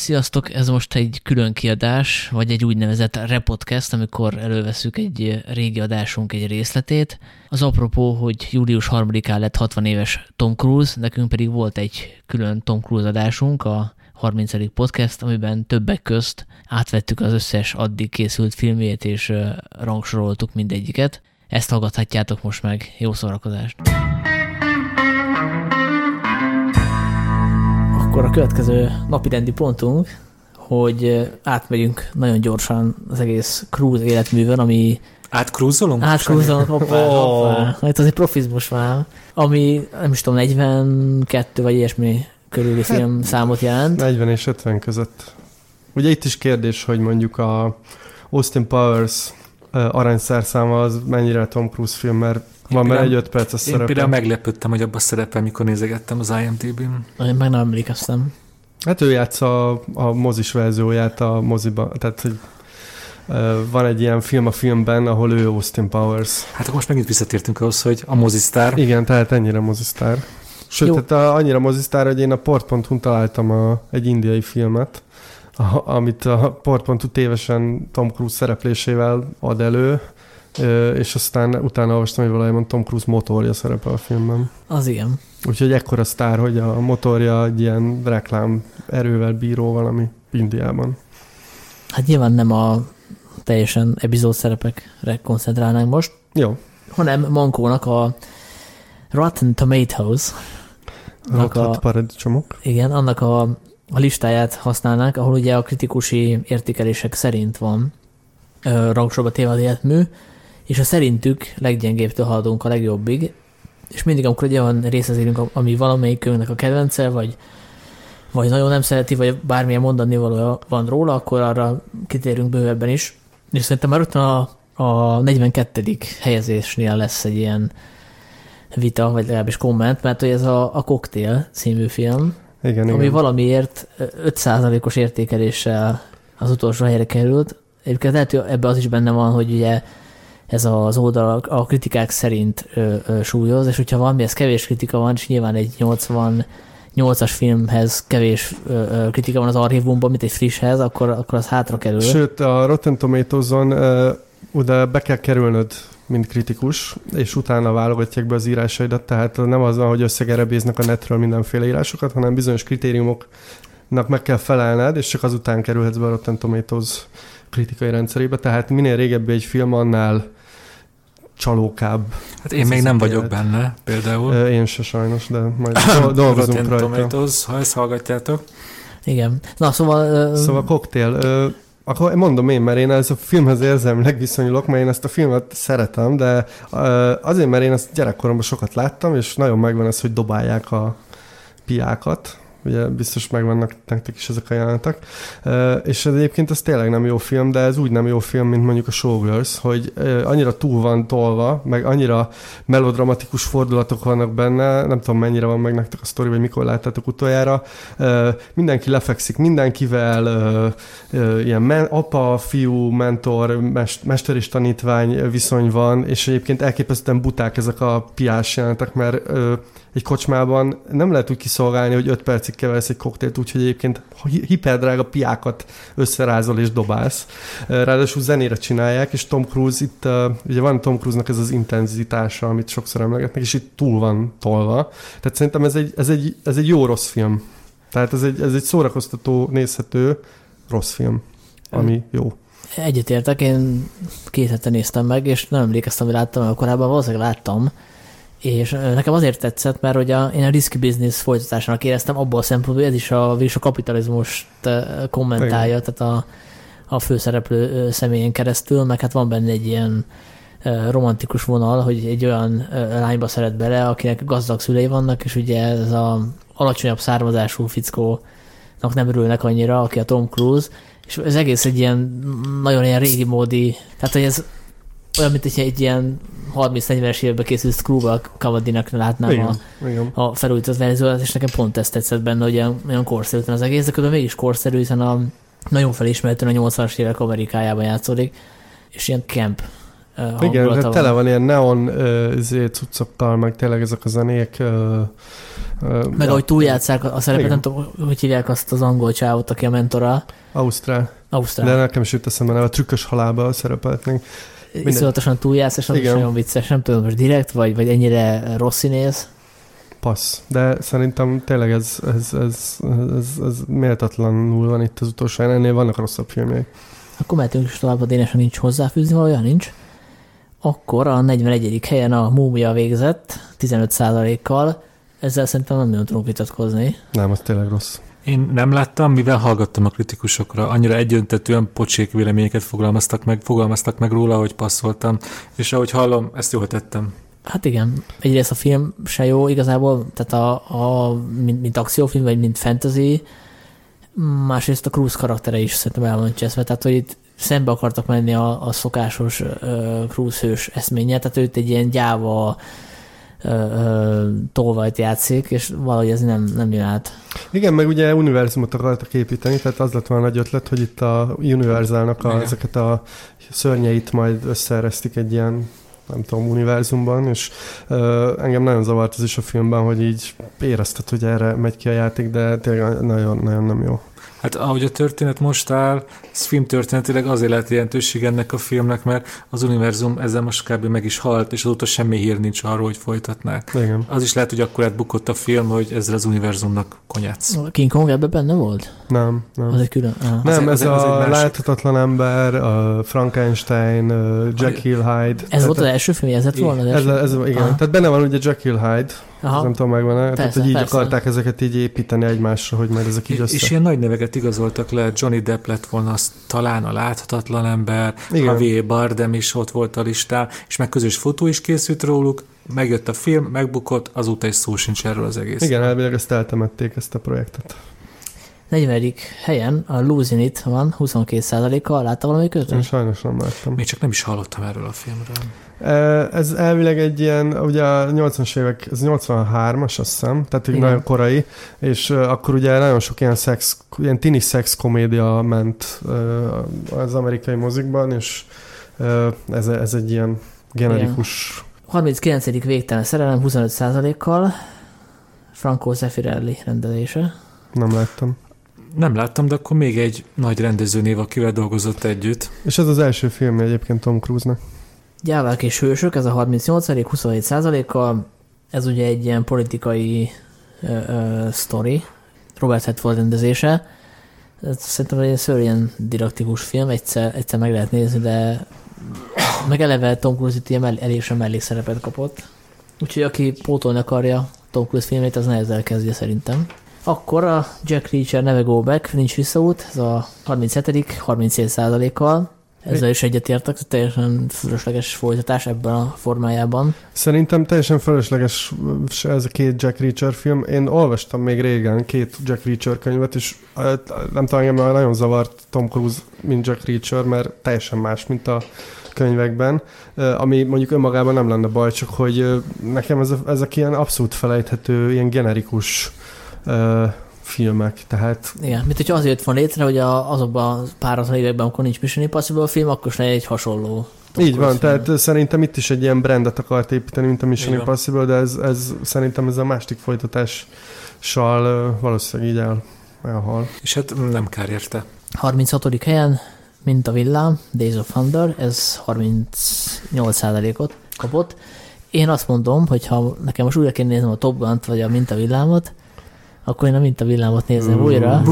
Sziasztok, ez most egy külön kiadás, vagy egy úgynevezett repodcast, amikor előveszük egy régi adásunk egy részletét. Az apropó, hogy július 3-án lett 60 éves Tom Cruise, nekünk pedig volt egy külön Tom Cruise adásunk, a 30. podcast, amiben többek közt átvettük az összes addig készült filmét, és rangsoroltuk mindegyiket. Ezt hallgathatjátok most meg. Jó szórakozást! Akkor a következő napirendi pontunk, hogy átmegyünk nagyon gyorsan az egész cruise életművön, ami Átkrúzolunk? Átkrúzolunk, hoppá, oh. hoppá. Itt azért profizmus van, ami nem is tudom, 42 vagy ilyesmi körüli hát, film számot jelent. 40 és 50 között. Ugye itt is kérdés, hogy mondjuk a Austin Powers aranyszerszáma az mennyire Tom Cruise film, mert van már egy öt perc a szerepe. Én például meglepődtem, hogy abba szerepel, mikor nézegettem az IMDb-n. Én meg nem emlékeztem. Hát ő játsza a, a mozis verzióját a moziban, tehát hogy van egy ilyen film a filmben, ahol ő Austin Powers. Hát akkor most megint visszatértünk ahhoz, hogy a mozisztár. Igen, tehát ennyire mozisztár. Sőt, Jó. tehát a, annyira mozisztár, hogy én a port.hu találtam a, egy indiai filmet, a, amit a port.hu tévesen Tom Cruise szereplésével ad elő, és aztán utána olvastam, hogy valójában Tom Cruise motorja szerepel a filmben. Az igen. Úgyhogy ekkora sztár, hogy a motorja egy ilyen reklám erővel bíró valami Indiában. Hát nyilván nem a teljesen epizód szerepekre koncentrálnánk most. Jó. Hanem Mankónak a Rotten Tomatoes. Rotten paradicsomok. Igen, annak a, a listáját használnánk, ahol ugye a kritikusi értékelések szerint van rangsorba téve az életmű, és a szerintük leggyengébbtől haladunk a legjobbig, és mindig, amikor egy olyan részhez ami valamelyikünknek a kedvence, vagy, vagy nagyon nem szereti, vagy bármilyen mondani való van róla, akkor arra kitérünk bővebben is. És szerintem már a, a 42. helyezésnél lesz egy ilyen vita, vagy legalábbis komment, mert hogy ez a, a Cocktail című film, igen, ami igen. valamiért 5%-os értékeléssel az utolsó helyre került. Egyébként lehet, hogy ebbe az is benne van, hogy ugye ez az oldal a kritikák szerint ö, ö, súlyoz, és hogyha valami, ez kevés kritika van, és nyilván egy 80 8-as filmhez kevés ö, ö, kritika van az archívumban, mint egy frisshez, akkor, akkor az hátra kerül. Sőt, a Rotten Tomatoes-on ö, oda be kell kerülnöd, mint kritikus, és utána válogatják be az írásaidat, tehát nem az van, hogy összegerebéznek a netről mindenféle írásokat, hanem bizonyos kritériumoknak meg kell felelned, és csak azután kerülhetsz be a Rotten Tomatoes kritikai rendszerébe, tehát minél régebbi egy film, annál csalókább. Hát én még nem vagyok benne, például. Én se sajnos, de majd dolgozunk rajta. Tomatoes, ha ezt hallgatjátok. Igen. Na, szóval... Szóval koktél. Akkor mondom én, mert én ez a filmhez érzelmileg viszonyulok, mert én ezt a filmet szeretem, de azért, mert én ezt gyerekkoromban sokat láttam, és nagyon megvan ez, hogy dobálják a piákat, ugye biztos megvannak nektek is ezek a jelenetek. És ez egyébként ez tényleg nem jó film, de ez úgy nem jó film, mint mondjuk a Showgirls, hogy annyira túl van tolva, meg annyira melodramatikus fordulatok vannak benne, nem tudom mennyire van meg nektek a sztori, vagy mikor láttátok utoljára. Mindenki lefekszik mindenkivel, ilyen apa, fiú, mentor, mester és tanítvány viszony van, és egyébként elképesztően buták ezek a piás jelenetek, mert egy kocsmában nem lehet úgy kiszolgálni, hogy 5 percig keversz egy koktélt, úgyhogy egyébként hiperdrága piákat összerázol és dobálsz. Ráadásul zenére csinálják, és Tom Cruise itt, ugye van Tom Cruise-nak ez az intenzitása, amit sokszor emlegetnek, és itt túl van tolva. Tehát szerintem ez egy, ez egy, ez egy jó rossz film. Tehát ez egy, ez egy szórakoztató, nézhető rossz film, ami jó. Egyetértek, én két hete néztem meg, és nem emlékeztem, hogy láttam, mert korábban valószínűleg láttam, és nekem azért tetszett, mert hogy a, én a risky business folytatásának éreztem abból a szempontból, hogy ez is a, a kapitalizmust kommentálja, Igen. tehát a, a főszereplő személyén keresztül, meg hát van benne egy ilyen romantikus vonal, hogy egy olyan lányba szeret bele, akinek gazdag szülei vannak, és ugye ez a alacsonyabb származású fickónak nem örülnek annyira, aki a Tom Cruise, és ez egész egy ilyen nagyon ilyen régi módi, tehát hogy ez olyan, mint hogyha egy ilyen 30-40-es években készült Screwball Cavadinak látnám igen, a, igen. a felújított verziót, és nekem pont ezt tetszett benne, hogy olyan, olyan korszerű az egész, de közben mégis korszerű, hiszen a nagyon felismerhetően a 80-as évek Amerikájában játszódik, és ilyen camp Igen, hangulata tehát tele van ilyen neon uh, izé, cuccokkal, meg tényleg ezek a zenék. Uh, uh, Meg ahogy túljátszák a szerepet, Igen. nem tudom, hogy hívják azt az angol csávot, aki a mentora. Ausztrál. Ausztrál. De nekem is jut eszembe, a trükkös halálba szerepelt még. Iszonyatosan túljátsz, és nagyon vicces. Nem tudom, most direkt, vagy, vagy ennyire rossz színész. Passz. De szerintem tényleg ez, ez, ez, ez, ez méltatlanul van itt az utolsó. Ennél vannak rosszabb filmjei. Akkor mehetünk is tovább, a Dénes, ha nincs hozzáfűzni valójában nincs. Akkor a 41. helyen a Múmia végzett, 15%-kal. Ezzel szerintem nem nagyon tudunk vitatkozni. Nem, az tényleg rossz. Én nem láttam, mivel hallgattam a kritikusokra. Annyira egyöntetően pocsék véleményeket fogalmaztak meg, fogalmaztak meg róla, hogy passzoltam. És ahogy hallom, ezt jól tettem. Hát igen, egyrészt a film se jó igazából, tehát a, a mint, mint akciófilm, vagy mint fantasy, másrészt a Cruise karaktere is szerintem el van tehát hogy itt szembe akartak menni a, a szokásos uh, Cruise hős eszménye, tehát őt egy ilyen gyáva uh, uh, tolvajt játszik, és valahogy ez nem, nem jön át. Igen, meg ugye univerzumot akartak építeni, tehát az lett volna nagy ötlet, hogy itt a Universalnak a, ezeket a szörnyeit majd összeeresztik egy ilyen nem tudom, univerzumban, és uh, engem nagyon zavart ez is a filmben, hogy így érezted, hogy erre megy ki a játék, de tényleg nagyon-nagyon nem jó. Hát ahogy a történet most áll, ez filmtörténetileg azért lehet jelentőség ennek a filmnek, mert az univerzum ezzel most kb. meg is halt, és azóta semmi hír nincs arról, hogy folytatnák. Igen. Az is lehet, hogy akkor átbukott a film, hogy ezzel az univerzumnak konyátsz. King Kong ebben benne volt? Nem, nem. Az egy külön... Ah. Nem, Az ez az a másik. láthatatlan ember, a Frankenstein, a Jekyll Hyde. Ez volt az első film, ez lett volna? Az ez, első? ez, igen. Aha. Tehát benne van ugye Jekyll Hyde, Aha. nem tudom megvan Tehát, Persze, hogy így persze. akarták ezeket így építeni egymásra, hogy majd ezek így össze. és ilyen nagy neveket igazoltak le, Johnny Depp lett volna az talán a láthatatlan ember, Igen. Javier Bardem is ott volt a listán, és meg közös fotó is készült róluk, megjött a film, megbukott, azóta is szó sincs erről az egész. Igen, elvileg ezt eltemették, ezt a projektet. 40. helyen a Losing It van 22%-kal. Látta valami Én közben? sajnos nem láttam. Még csak nem is hallottam erről a filmről. Ez elvileg egy ilyen, ugye a 80-as évek, ez 83-as azt hiszem, tehát Igen. nagyon korai, és akkor ugye nagyon sok ilyen szex, ilyen tini szex komédia ment az amerikai mozikban, és ez, ez egy ilyen generikus 39. végtelen szerelem 25%-kal. Franco Zeffirelli rendelése. nem láttam. Nem láttam, de akkor még egy nagy rendezőnév, akivel dolgozott együtt. És ez az első film egyébként Tom Cruise-nak. Gyávák és hősök, ez a 38 27%-kal. Ez ugye egy ilyen politikai ö, ö, sztori. Robert Redford rendezése. Ez szerintem egy szörny ilyen didaktikus film, egyszer, egyszer meg lehet nézni, de meg eleve Tom Cruise itt ilyen mell- elésen mellékszerepet kapott. Úgyhogy aki pótolni akarja Tom Cruise filmét, az nehezel kezdje szerintem. Akkor a Jack Reacher neve Go Back, nincs visszaút, ez a 37 37%-kal. Ezzel is egyetértek, teljesen fölösleges folytatás ebben a formájában. Szerintem teljesen fölösleges ez a két Jack Reacher film. Én olvastam még régen két Jack Reacher könyvet, és nem tudom, engem nagyon zavart Tom Cruise, mint Jack Reacher, mert teljesen más, mint a könyvekben, ami mondjuk önmagában nem lenne baj, csak hogy nekem ez a, ezek ilyen abszolút felejthető, ilyen generikus filmek, tehát Igen, mint hogyha azért van létre, hogy a, azokban a páratlan években, amikor nincs Mission Impossible film, akkor is legyen egy hasonló. Tom Így van, film. tehát szerintem itt is egy ilyen brandet akart építeni, mint a Mission Így van. Impossible, de ez, ez szerintem ez a másik folytatással valószínűleg így el, elhal. És hát nem kár érte. 36. helyen, mint a villám, Days of Thunder, ez 38%-ot kapott. Én azt mondom, hogy ha nekem most újra kéne néznem a Top Gun-t, vagy a Mint a villámot, akkor én a Mint a villámot nézem Bú. újra.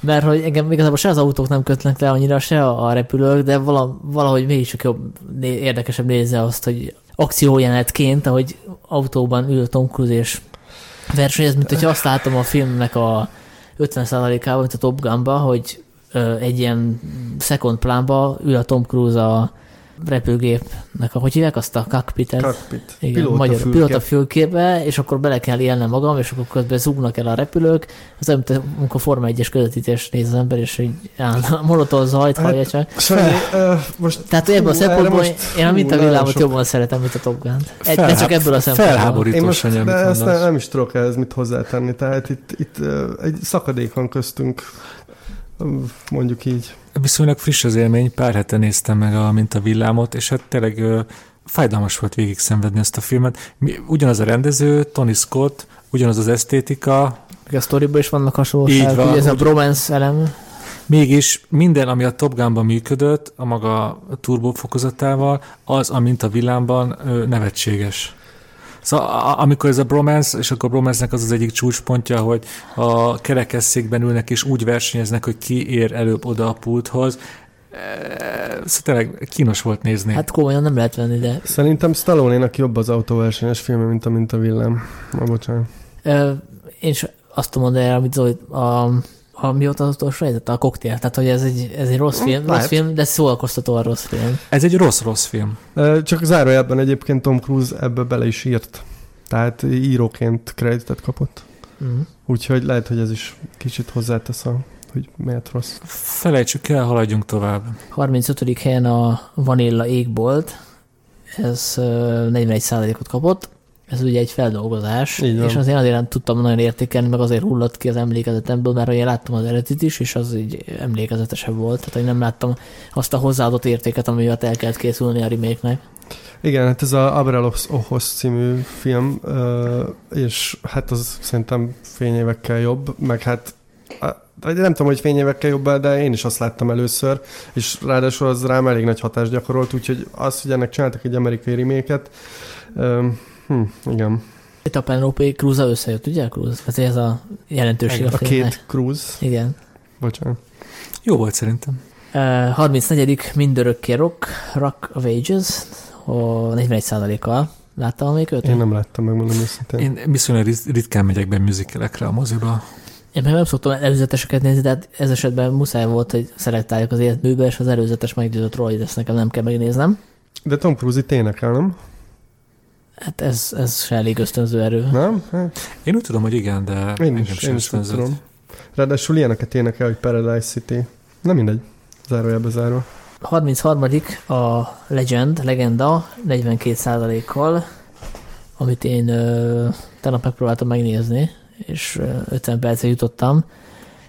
Mert hogy engem igazából se az autók nem kötnek le annyira, se a repülők, de vala, valahogy mégiscsak jobb, érdekesebb nézni azt, hogy akciójelenetként, ahogy autóban ül Tom Cruise és versenyez, mint hogyha azt látom a filmnek a 50%-ában, mint a Top Gunba, hogy egy ilyen second plánba ül a Tom Cruise a repülgépnek, a, hogy hívják azt a cockpitet? Cockpit. Igen, Pilóta magyar fülke. pilóta fülkébe, és akkor bele kell élnem magam, és akkor közben zúgnak el a repülők. Az olyan, mint amikor Forma 1-es közvetítés néz az ember, és így áll, a monoton zajt Hát, hallja csak. Ö, most Tehát ebből a szempontból most- én a fú, mint a nagyon villámot sok. jobban szeretem, mint a Top Gun-t. Egy, de Felhá- csak ebből a szempontból. felháborít- én most, Sanyi, de ezt nem, nem is tudok ehhez mit hozzátenni, tehát itt, itt egy szakadék van köztünk mondjuk így. Viszonylag friss az élmény, pár hete néztem meg a Mint a villámot, és hát tényleg ö, fájdalmas volt végig szenvedni ezt a filmet. Mi, ugyanaz a rendező, Tony Scott, ugyanaz az esztétika, Meg a sztoriban is vannak hasonlóságok, van, ugye ez a úgy- bromance elem. Mégis minden, ami a Top Gunban működött, a maga turbófokozatával, az, amint a villámban nevetséges. Szóval amikor ez a bromance, és akkor a bromance-nek az az egyik csúcspontja, hogy a kerekesszékben ülnek és úgy versenyeznek, hogy ki ér előbb oda a pulthoz. E, Szóval tényleg kínos volt nézni. Hát komolyan nem lehet venni, de Szerintem Stallone-nak jobb az autóversenyes filme, mint a Mint a villám. Ma bocsánat. ö, én is azt tudom mondani, amit Zoli, a, a, mi volt az utolsó helyzet? A koktél. Tehát, hogy ez egy, ez egy rossz film, rossz film, de szólalkoztatóan rossz film. Ez egy rossz-rossz film. Csak zárójelben egyébként Tom Cruise ebbe bele is írt. Tehát íróként kreditet kapott. Mm. Úgyhogy lehet, hogy ez is kicsit hozzátesz a hogy miért rossz. Felejtsük el, haladjunk tovább. 35. helyen a Vanilla égbolt, ez ö, 41%-ot kapott, ez ugye egy feldolgozás, és azért azért nem tudtam nagyon értékelni, meg azért hullott ki az emlékezetemből, mert én láttam az eredetit is, és az így emlékezetesebb volt, tehát hogy nem láttam azt a hozzáadott értéket, ami miatt el kellett készülni a remake-nek. Igen, hát ez a Abrelos Ohos című film, és hát az szerintem fényévekkel jobb, meg hát nem tudom, hogy fényévekkel jobb, de én is azt láttam először, és ráadásul az rám elég nagy hatást gyakorolt, úgyhogy az, hogy ennek csináltak egy amerikai reméket, hm, igen, Itt a Penelope Cruz összejött, ugye Cruz? Hát ez a jelentőség a a két Cruise, Igen. bocsánat. Jó volt szerintem. Uh, 34. Mindörökké Rock, Rock of Ages, ó, 41%-kal. Láttam még őt? Én nem láttam, megmondom őszintén. Én viszonylag rit- ritkán megyek be musicalekre a moziba. Én meg nem szoktam előzeteseket nézni, de hát ez esetben muszáj volt, hogy szelektáljuk az életműbe, és az előzetes meggyőzött róla, hogy ezt nekem nem kell megnéznem. De Tom Cruise itt énekel, nem? Hát ez, ez se elég ösztönző erő. Nem? Hát, Én úgy tudom, hogy igen, de én is, sem én is úgy tudom. Ráadásul ilyeneket énekel, hogy Paradise City. Nem mindegy. Zárójelbe zárva. 33. a Legend, Legenda, 42%-kal, amit én ö, tegnap megpróbáltam megnézni, és ö, 50 percre jutottam.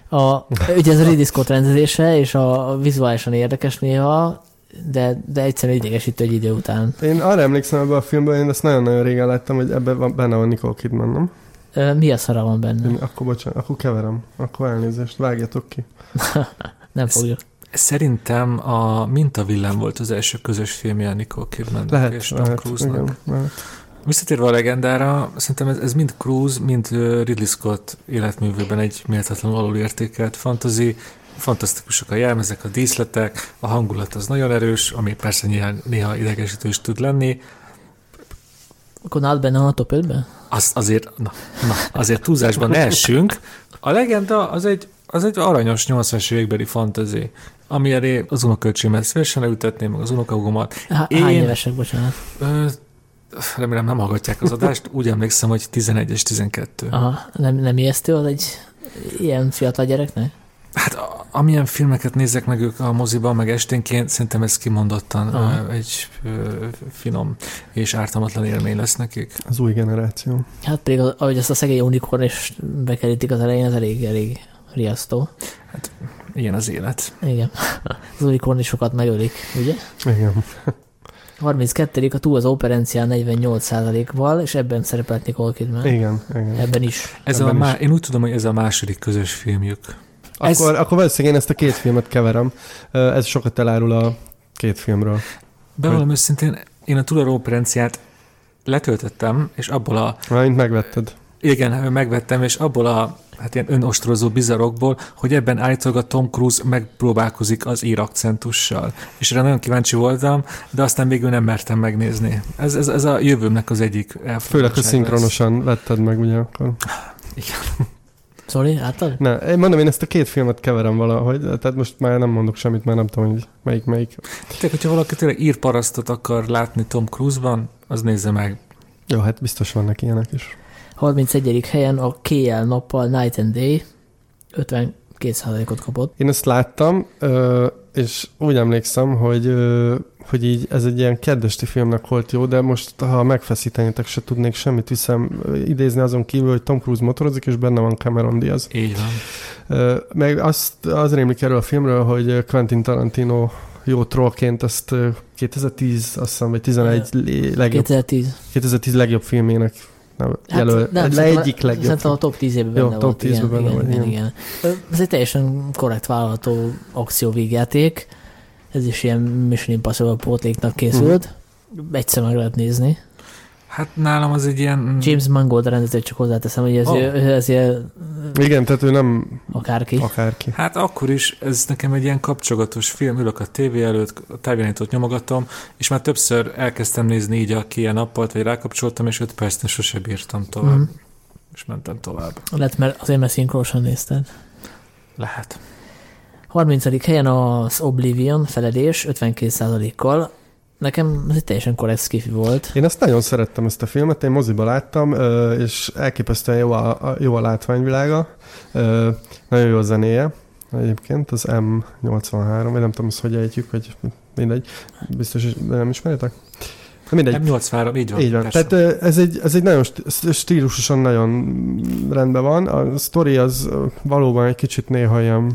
A, ugye ez a Ridley Scott rendezése, és a, a vizuálisan érdekes néha, de, de egyszerűen idegesítő egy idő után. Én arra emlékszem ebben a filmben, én ezt nagyon-nagyon régen láttam, hogy ebben van, benne van Nicole Kidman, nem? Ö, Mi a szara van benne? Én, akkor bocsánat, akkor keverem. Akkor elnézést, vágjatok ki. Nem fogjuk. Szerintem a Mintavillám volt az első közös filmje Nicole kidman Lehet, és Tom lehet, Cruise-nak. igen, lehet. Visszatérve a legendára, szerintem ez, ez mind Cruise, mind Ridley Scott életművőben egy méltatlanul alulértékelt fantasy, fantasztikusak a jelmezek, a díszletek, a hangulat az nagyon erős, ami persze néha, néha idegesítő is tud lenni. Akkor nálad benne a top 5-ben? Az, azért, na, na, azért túlzásban ne essünk. A legenda az egy, az egy aranyos 80-as évekbeli fantasy, ami elé az unokölcsémet szívesen leültetném, meg az unokahugomat. Há- Én- Hány évesek, bocsánat? Ö, remélem nem hallgatják az adást. Úgy emlékszem, hogy 11 és 12. Aha, nem, nem ijesztő az egy ilyen fiatal gyereknek? Hát a- amilyen filmeket nézek meg ők a moziban, meg esténként, szerintem ez kimondottan ö, egy ö, finom és ártalmatlan élmény lesz nekik. Az új generáció. Hát pedig, ahogy ezt a szegény unikorn is bekerítik az elején, az elég, elég riasztó. Ilyen az élet. Igen. Az unikorn is sokat megölik, ugye? Igen. 32. a túl az operencián 48%-val, és ebben szerepelt Nicole Kidman. Igen, igen. Ebben is. Ez a Ebben má- én úgy tudom, hogy ez a második közös filmjük. Ez- Akkor, akkor valószínűleg én ezt a két filmet keverem. Ez sokat elárul a két filmről. Bevallom őszintén, én a Tula operenciát letöltöttem, és abból a, Mármint megvetted. igen, megvettem, és abból a hát ilyen önostrozó bizarokból, hogy ebben állítólag a Tom Cruise megpróbálkozik az ír akcentussal. És erre nagyon kíváncsi voltam, de aztán végül nem mertem megnézni. Ez, ez, ez a jövőmnek az egyik Főleg, lesz. szinkronosan vetted meg, ugye akkor. Sorry, láttad? Ne, én mondom, én ezt a két filmet keverem valahogy, tehát most már nem mondok semmit, mert nem tudom, hogy melyik melyik. Tehát, hogyha valaki tényleg ír parasztot akar látni Tom Cruise-ban, az nézze meg. Jó, hát biztos vannak ilyenek is. 31. helyen a KL nappal Night and Day, 2%-ot kapott. Én ezt láttam, ö, és úgy emlékszem, hogy, hogy így ez egy ilyen kedvesti filmnek volt jó, de most, ha megfeszítenétek, se tudnék semmit viszem idézni azon kívül, hogy Tom Cruise motorozik, és benne van Cameron Diaz. Így van. Meg azt, az rémlik erről a filmről, hogy Quentin Tarantino jó trollként ezt ö, 2010, azt hiszem, vagy 11 lé- legjobb, 2010. 2010 legjobb filmének nem, jelöl, Hát nem, le egyik legjobb. Szerintem a top 10 ében Jó, benne top volt. 10-ben igen, benne igen, igen, igen. Ez egy teljesen korrekt vállalható akcióvégjáték. Ez is ilyen Mission Impossible pótléknak készült. Egyszer meg lehet nézni. Hát nálam az egy ilyen... James Mangold rendező, csak hozzáteszem, hogy ez, Oh. oh. ez ilyen Igen, tehát ő nem akárki. akárki. Hát akkor is ez nekem egy ilyen kapcsolgatós film, ülök a tévé előtt, a távirányítót nyomogatom, és már többször elkezdtem nézni így a ilyen nappalt, vagy rákapcsoltam, és öt percnél sose bírtam tovább. Mhm. És mentem tovább. Lehet, mert azért mert szinkronosan nézted. Lehet. 30. helyen az Oblivion feledés 52%-kal. Nekem ez egy teljesen korrekt skifi volt. Én ezt nagyon szerettem, ezt a filmet, én moziba láttam, és elképesztően jó a, a- jó a látványvilága, nagyon jó a zenéje, egyébként az M83, vagy nem tudom, azt hogy ejtjük, hogy mindegy, biztos, hogy nem ismeritek? Mindegy. M83, így van. Így van. persze. Tehát ez egy, ez egy nagyon st- stílusosan nagyon rendben van. A sztori az valóban egy kicsit néha ilyen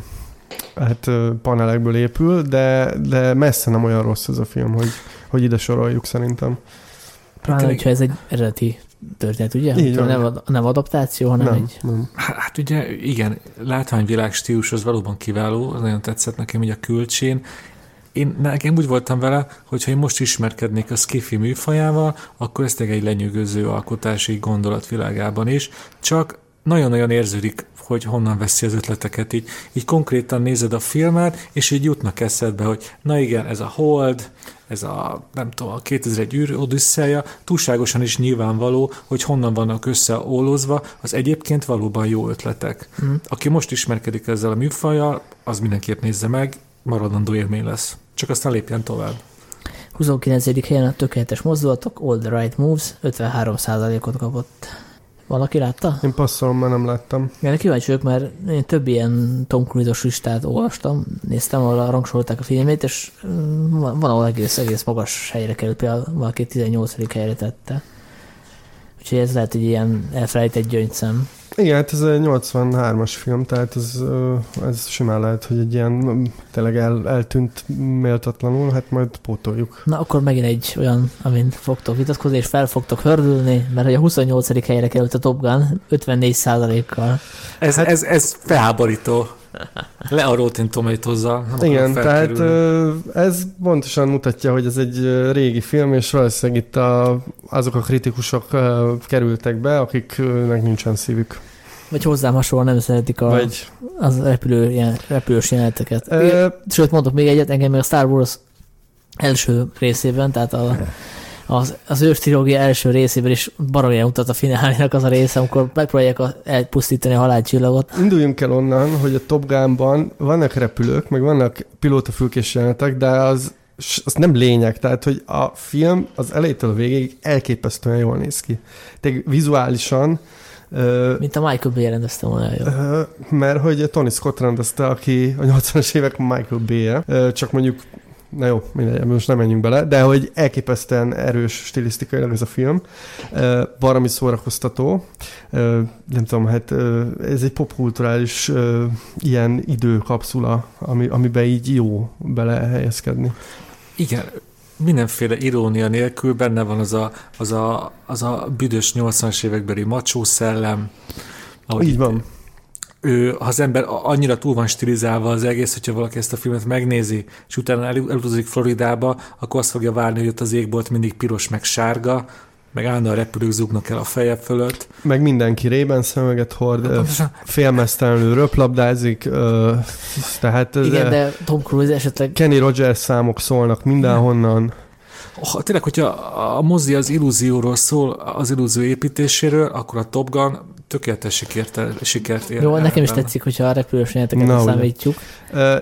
hát panelekből épül, de, de messze nem olyan rossz ez a film, hogy, hogy ide soroljuk szerintem. Pláne, Tényleg- hogyha ez egy eredeti történet, ugye? Így van. nem, nem adaptáció, hanem nem, egy... nem. Hát, hát ugye igen, látványvilág stílus az valóban kiváló, az nagyon tetszett nekem így a külcsén. Én nekem úgy voltam vele, hogy ha én most ismerkednék a skifi műfajával, akkor ez egy lenyűgöző alkotási gondolatvilágában is, csak nagyon-nagyon érződik, hogy honnan veszi az ötleteket. Így, így konkrétan nézed a filmet, és így jutnak eszedbe, hogy na igen, ez a Hold, ez a, nem tudom, a 2001 űr odüsszeja, túlságosan is nyilvánvaló, hogy honnan vannak összeólózva, az egyébként valóban jó ötletek. Hm. Aki most ismerkedik ezzel a műfajjal, az mindenképp nézze meg, maradandó élmény lesz. Csak aztán lépjen tovább. 29. helyen a tökéletes mozdulatok, All the Right Moves 53%-ot kapott. Valaki látta? Én passzolom, mert nem láttam. Igen, kíváncsi vagyok, mert én több ilyen Tom Cruise-os listát olvastam, néztem, ahol rangsorolták a filmét, és mm, van, van ahol egész, egész magas helyre került, például valaki 18. helyre tette. Úgyhogy ez lehet egy ilyen elfelejtett gyöngyszem. Igen, hát ez egy 83-as film, tehát ez, ez simán lehet, hogy egy ilyen tényleg el, eltűnt méltatlanul, hát majd pótoljuk. Na, akkor megint egy olyan, amint fogtok vitatkozni, és fel fogtok hördülni, mert hogy a 28. helyre került a Top Gun 54%-kal. Ez, hát, ez, ez felháborító. Le a Rotten Tomatoes-zal. nem Igen, tehát ez pontosan mutatja, hogy ez egy régi film, és valószínűleg itt a, azok a kritikusok kerültek be, akiknek nincsen szívük. Vagy hozzám hasonlóan nem szeretik a, Vagy, az repülő, ilyen, repülős jeleneteket. ö, Sőt, mondok még egyet, engem még a Star Wars első részében, tehát a, az, az ős trilógia első részében is baromira mutat a finálnak az a része, amikor megpróbálják a, elpusztítani a halálcsillagot. induljunk el onnan, hogy a Top Gun-ban vannak repülők, meg vannak pilótafülkés jelenetek, de az, az nem lényeg, tehát hogy a film az elejétől a végéig elképesztően jól néz ki. Tehát vizuálisan Mint a Michael Bay rendezte volna jó. Mert hogy Tony Scott rendezte, aki a 80-as évek Michael Bay-je, Ö, csak mondjuk Na jó, mindegy, most nem menjünk bele, de hogy elképesztően erős stilisztikailag ez a film, valami szórakoztató, nem tudom, hát ez egy popkulturális ilyen időkapszula, ami, amiben így jó belehelyezkedni. Igen, mindenféle irónia nélkül benne van az a, az a, az a büdös 80-as évekbeli macsó szellem. ahogy Így van. Ő, ha az ember annyira túl van stilizálva az egész, hogyha valaki ezt a filmet megnézi, és utána el- elutazik Floridába, akkor azt fogja várni, hogy ott az égbolt mindig piros meg sárga, meg állandóan repülők zugnak el a feje fölött. Meg mindenki rében szemüveget hord, Pontosan, félmeztelenül röplabdázik, tehát Igen, de Tom Cruise esetleg Kenny Rogers számok szólnak mindenhonnan. ha tényleg, hogyha a mozi az illúzióról szól, az illúzió építéséről, akkor a Top Gun tökéletes sikert, sikert ér. Jó, nekem is tetszik, hogyha a repülős Na, ugye. számítjuk.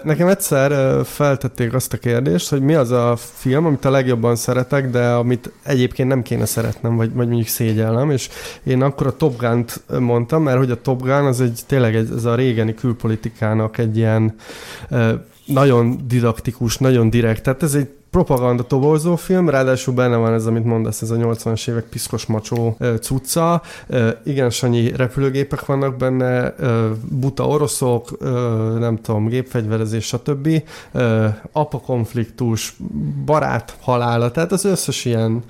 Nekem egyszer feltették azt a kérdést, hogy mi az a film, amit a legjobban szeretek, de amit egyébként nem kéne szeretnem, vagy, vagy mondjuk szégyellem, és én akkor a Top Gun-t mondtam, mert hogy a Top Gun az egy tényleg egy, ez a régeni külpolitikának egy ilyen nagyon didaktikus, nagyon direkt, tehát ez egy propaganda toborzó film, ráadásul benne van ez, amit mondasz, ez a 80-as évek piszkos macsó cucca. Igen, sanyi repülőgépek vannak benne, buta oroszok, nem tudom, gépfegyverezés, stb. Apa konfliktus, barát halála, tehát az összes ilyen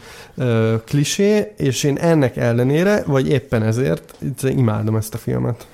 klisé, és én ennek ellenére, vagy éppen ezért imádom ezt a filmet.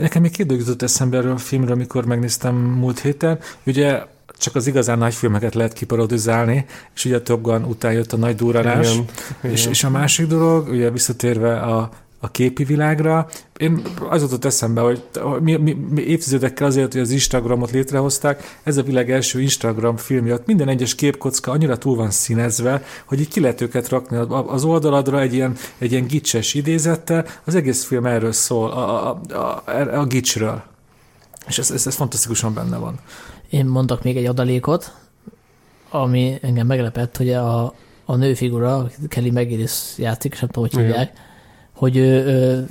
Nekem még két eszembe erről a filmről, amikor megnéztem múlt héten. Ugye csak az igazán nagy filmeket lehet kiparodizálni, és ugye a Top Gun után jött a nagy durranás. Igen, És, igen. és a másik dolog, ugye visszatérve a, a képi világra, én az jutott eszembe, hogy mi, mi, mi évtizedekkel azért, hogy az Instagramot létrehozták, ez a világ első Instagram filmje, ott minden egyes képkocka annyira túl van színezve, hogy így ki lehet őket rakni az oldaladra egy ilyen, egy ilyen gicses idézettel, az egész film erről szól, a, a, a, a, a gicsről. És ez, ez, ez fantasztikusan benne van. Én mondok még egy adalékot, ami engem meglepett, hogy a, a nőfigura, Kelly McGillis játszik, és nem tudom, hogy Igen. hívják, hogy ő, ő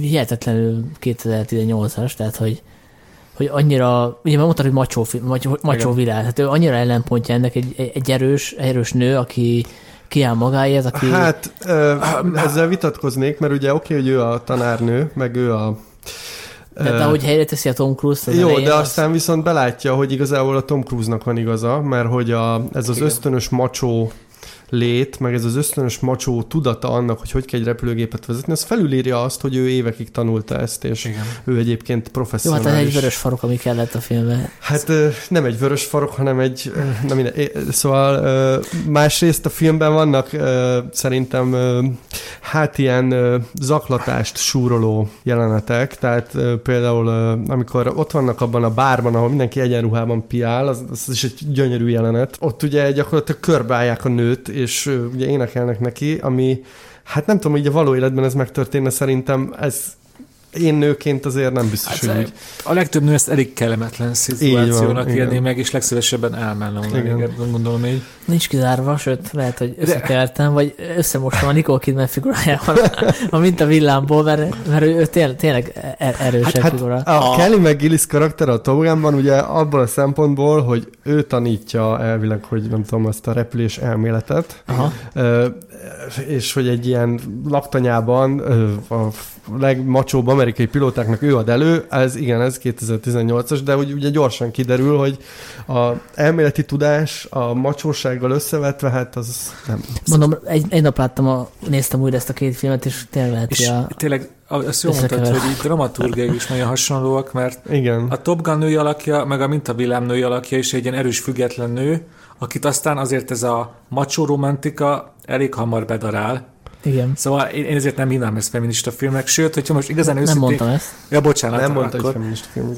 hihetetlenül 2018-as, tehát hogy, hogy annyira, ugye már mondtad, hogy macsó, macsó, macsó világ, hát ő annyira ellenpontja ennek egy, egy erős, erős nő, aki kiáll magáért, aki... Hát ezzel vitatkoznék, mert ugye oké, hogy ő a tanárnő, meg ő a de, de ahogy helyre teszi a Tom Cruise-t, Jó, de az- aztán viszont belátja, hogy igazából a Tom Cruise-nak van igaza, mert hogy a, ez az Igen. ösztönös macsó lét, meg ez az ösztönös macsó tudata annak, hogy hogy kell egy repülőgépet vezetni, az felülírja azt, hogy ő évekig tanulta ezt, és Igen. ő egyébként Jó, hát professzionális. ez egy vörös farok, ami kellett a filmben. Hát nem egy vörös farok, hanem egy, nem minden, szóval másrészt a filmben vannak szerintem hát ilyen zaklatást súroló jelenetek, tehát például amikor ott vannak abban a bárban, ahol mindenki egyenruhában piál, az, az is egy gyönyörű jelenet. Ott ugye gyakorlatilag körbeállják a nőt, és ugye énekelnek neki, ami hát nem tudom, hogy a való életben ez megtörténne, szerintem ez én nőként azért nem biztos, Hát, hogy úgy. A legtöbb nő ezt elég kellemetlen szituációnak élné meg, és legszívesebben elmenne. Igen. Gondolom így. Nincs kizárva, sőt, lehet, hogy összekeltem, vagy összemostam a Nicole Kidman figurájával a mint a villámból, mert, mert ő, ő tényleg, tényleg er- erős Hát, hát, hát figura. a Kelly McGillis karakter a Top Gunban ugye abból a szempontból, hogy ő tanítja elvileg, hogy nem tudom, azt a repülés elméletet, Aha. És hogy egy ilyen laktanyában a legmacsóbb amerikai pilótáknak ő ad elő, ez igen, ez 2018-as, de úgy, ugye gyorsan kiderül, hogy a elméleti tudás a macsósággal összevetve, hát az nem. Mondom, egy, egy nap láttam, a, néztem újra ezt a két filmet, és tényleg lehet, És hogy a, tényleg azt jól mondtad, hogy így dramaturgiai is nagyon hasonlóak, mert Igen. a Top Gun női alakja, meg a Mintavillám női alakja is egy ilyen erős, független nő, akit aztán azért ez a macsó romantika elég hamar bedarál. Igen. Szóval én, én ezért nem hívnám ezt feminista filmnek, sőt, hogyha most igazán Nem őszintén... mondtam ezt. Ja, bocsánat. nem mondta, hogy akkor, feminista film.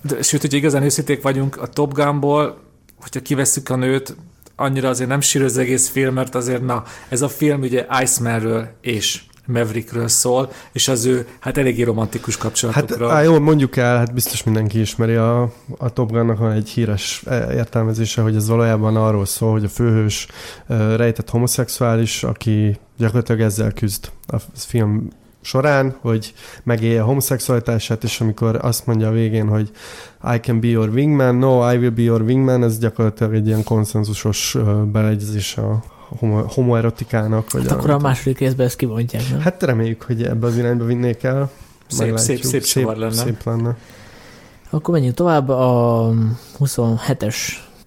de, sőt, hogyha igazán őszinték vagyunk, a Top Gunból, hogyha kivesszük a nőt, annyira azért nem sír az egész film, mert azért, na, ez a film ugye Icemanről és Maverickről szól, és az ő, hát eléggé romantikus Hát kapcsolatokról. á, jó, mondjuk el, hát biztos mindenki ismeri a, a Top Gunnak van egy híres e, értelmezése, hogy ez valójában arról szól, hogy a főhős ö, rejtett homoszexuális, aki gyakorlatilag ezzel küzd a film során, hogy megélje a homoszexualitását, és amikor azt mondja a végén, hogy I can be your wingman, no, I will be your wingman, ez gyakorlatilag egy ilyen konszenzusos beleegyezés a homo, homoerotikának. Vagy Hát akkor a második részben ezt kivontják, nem? Hát reméljük, hogy ebbe az irányba vinnék el. Szép, szép, szép, szép lenne. Szép lenne. Akkor menjünk tovább a 27-es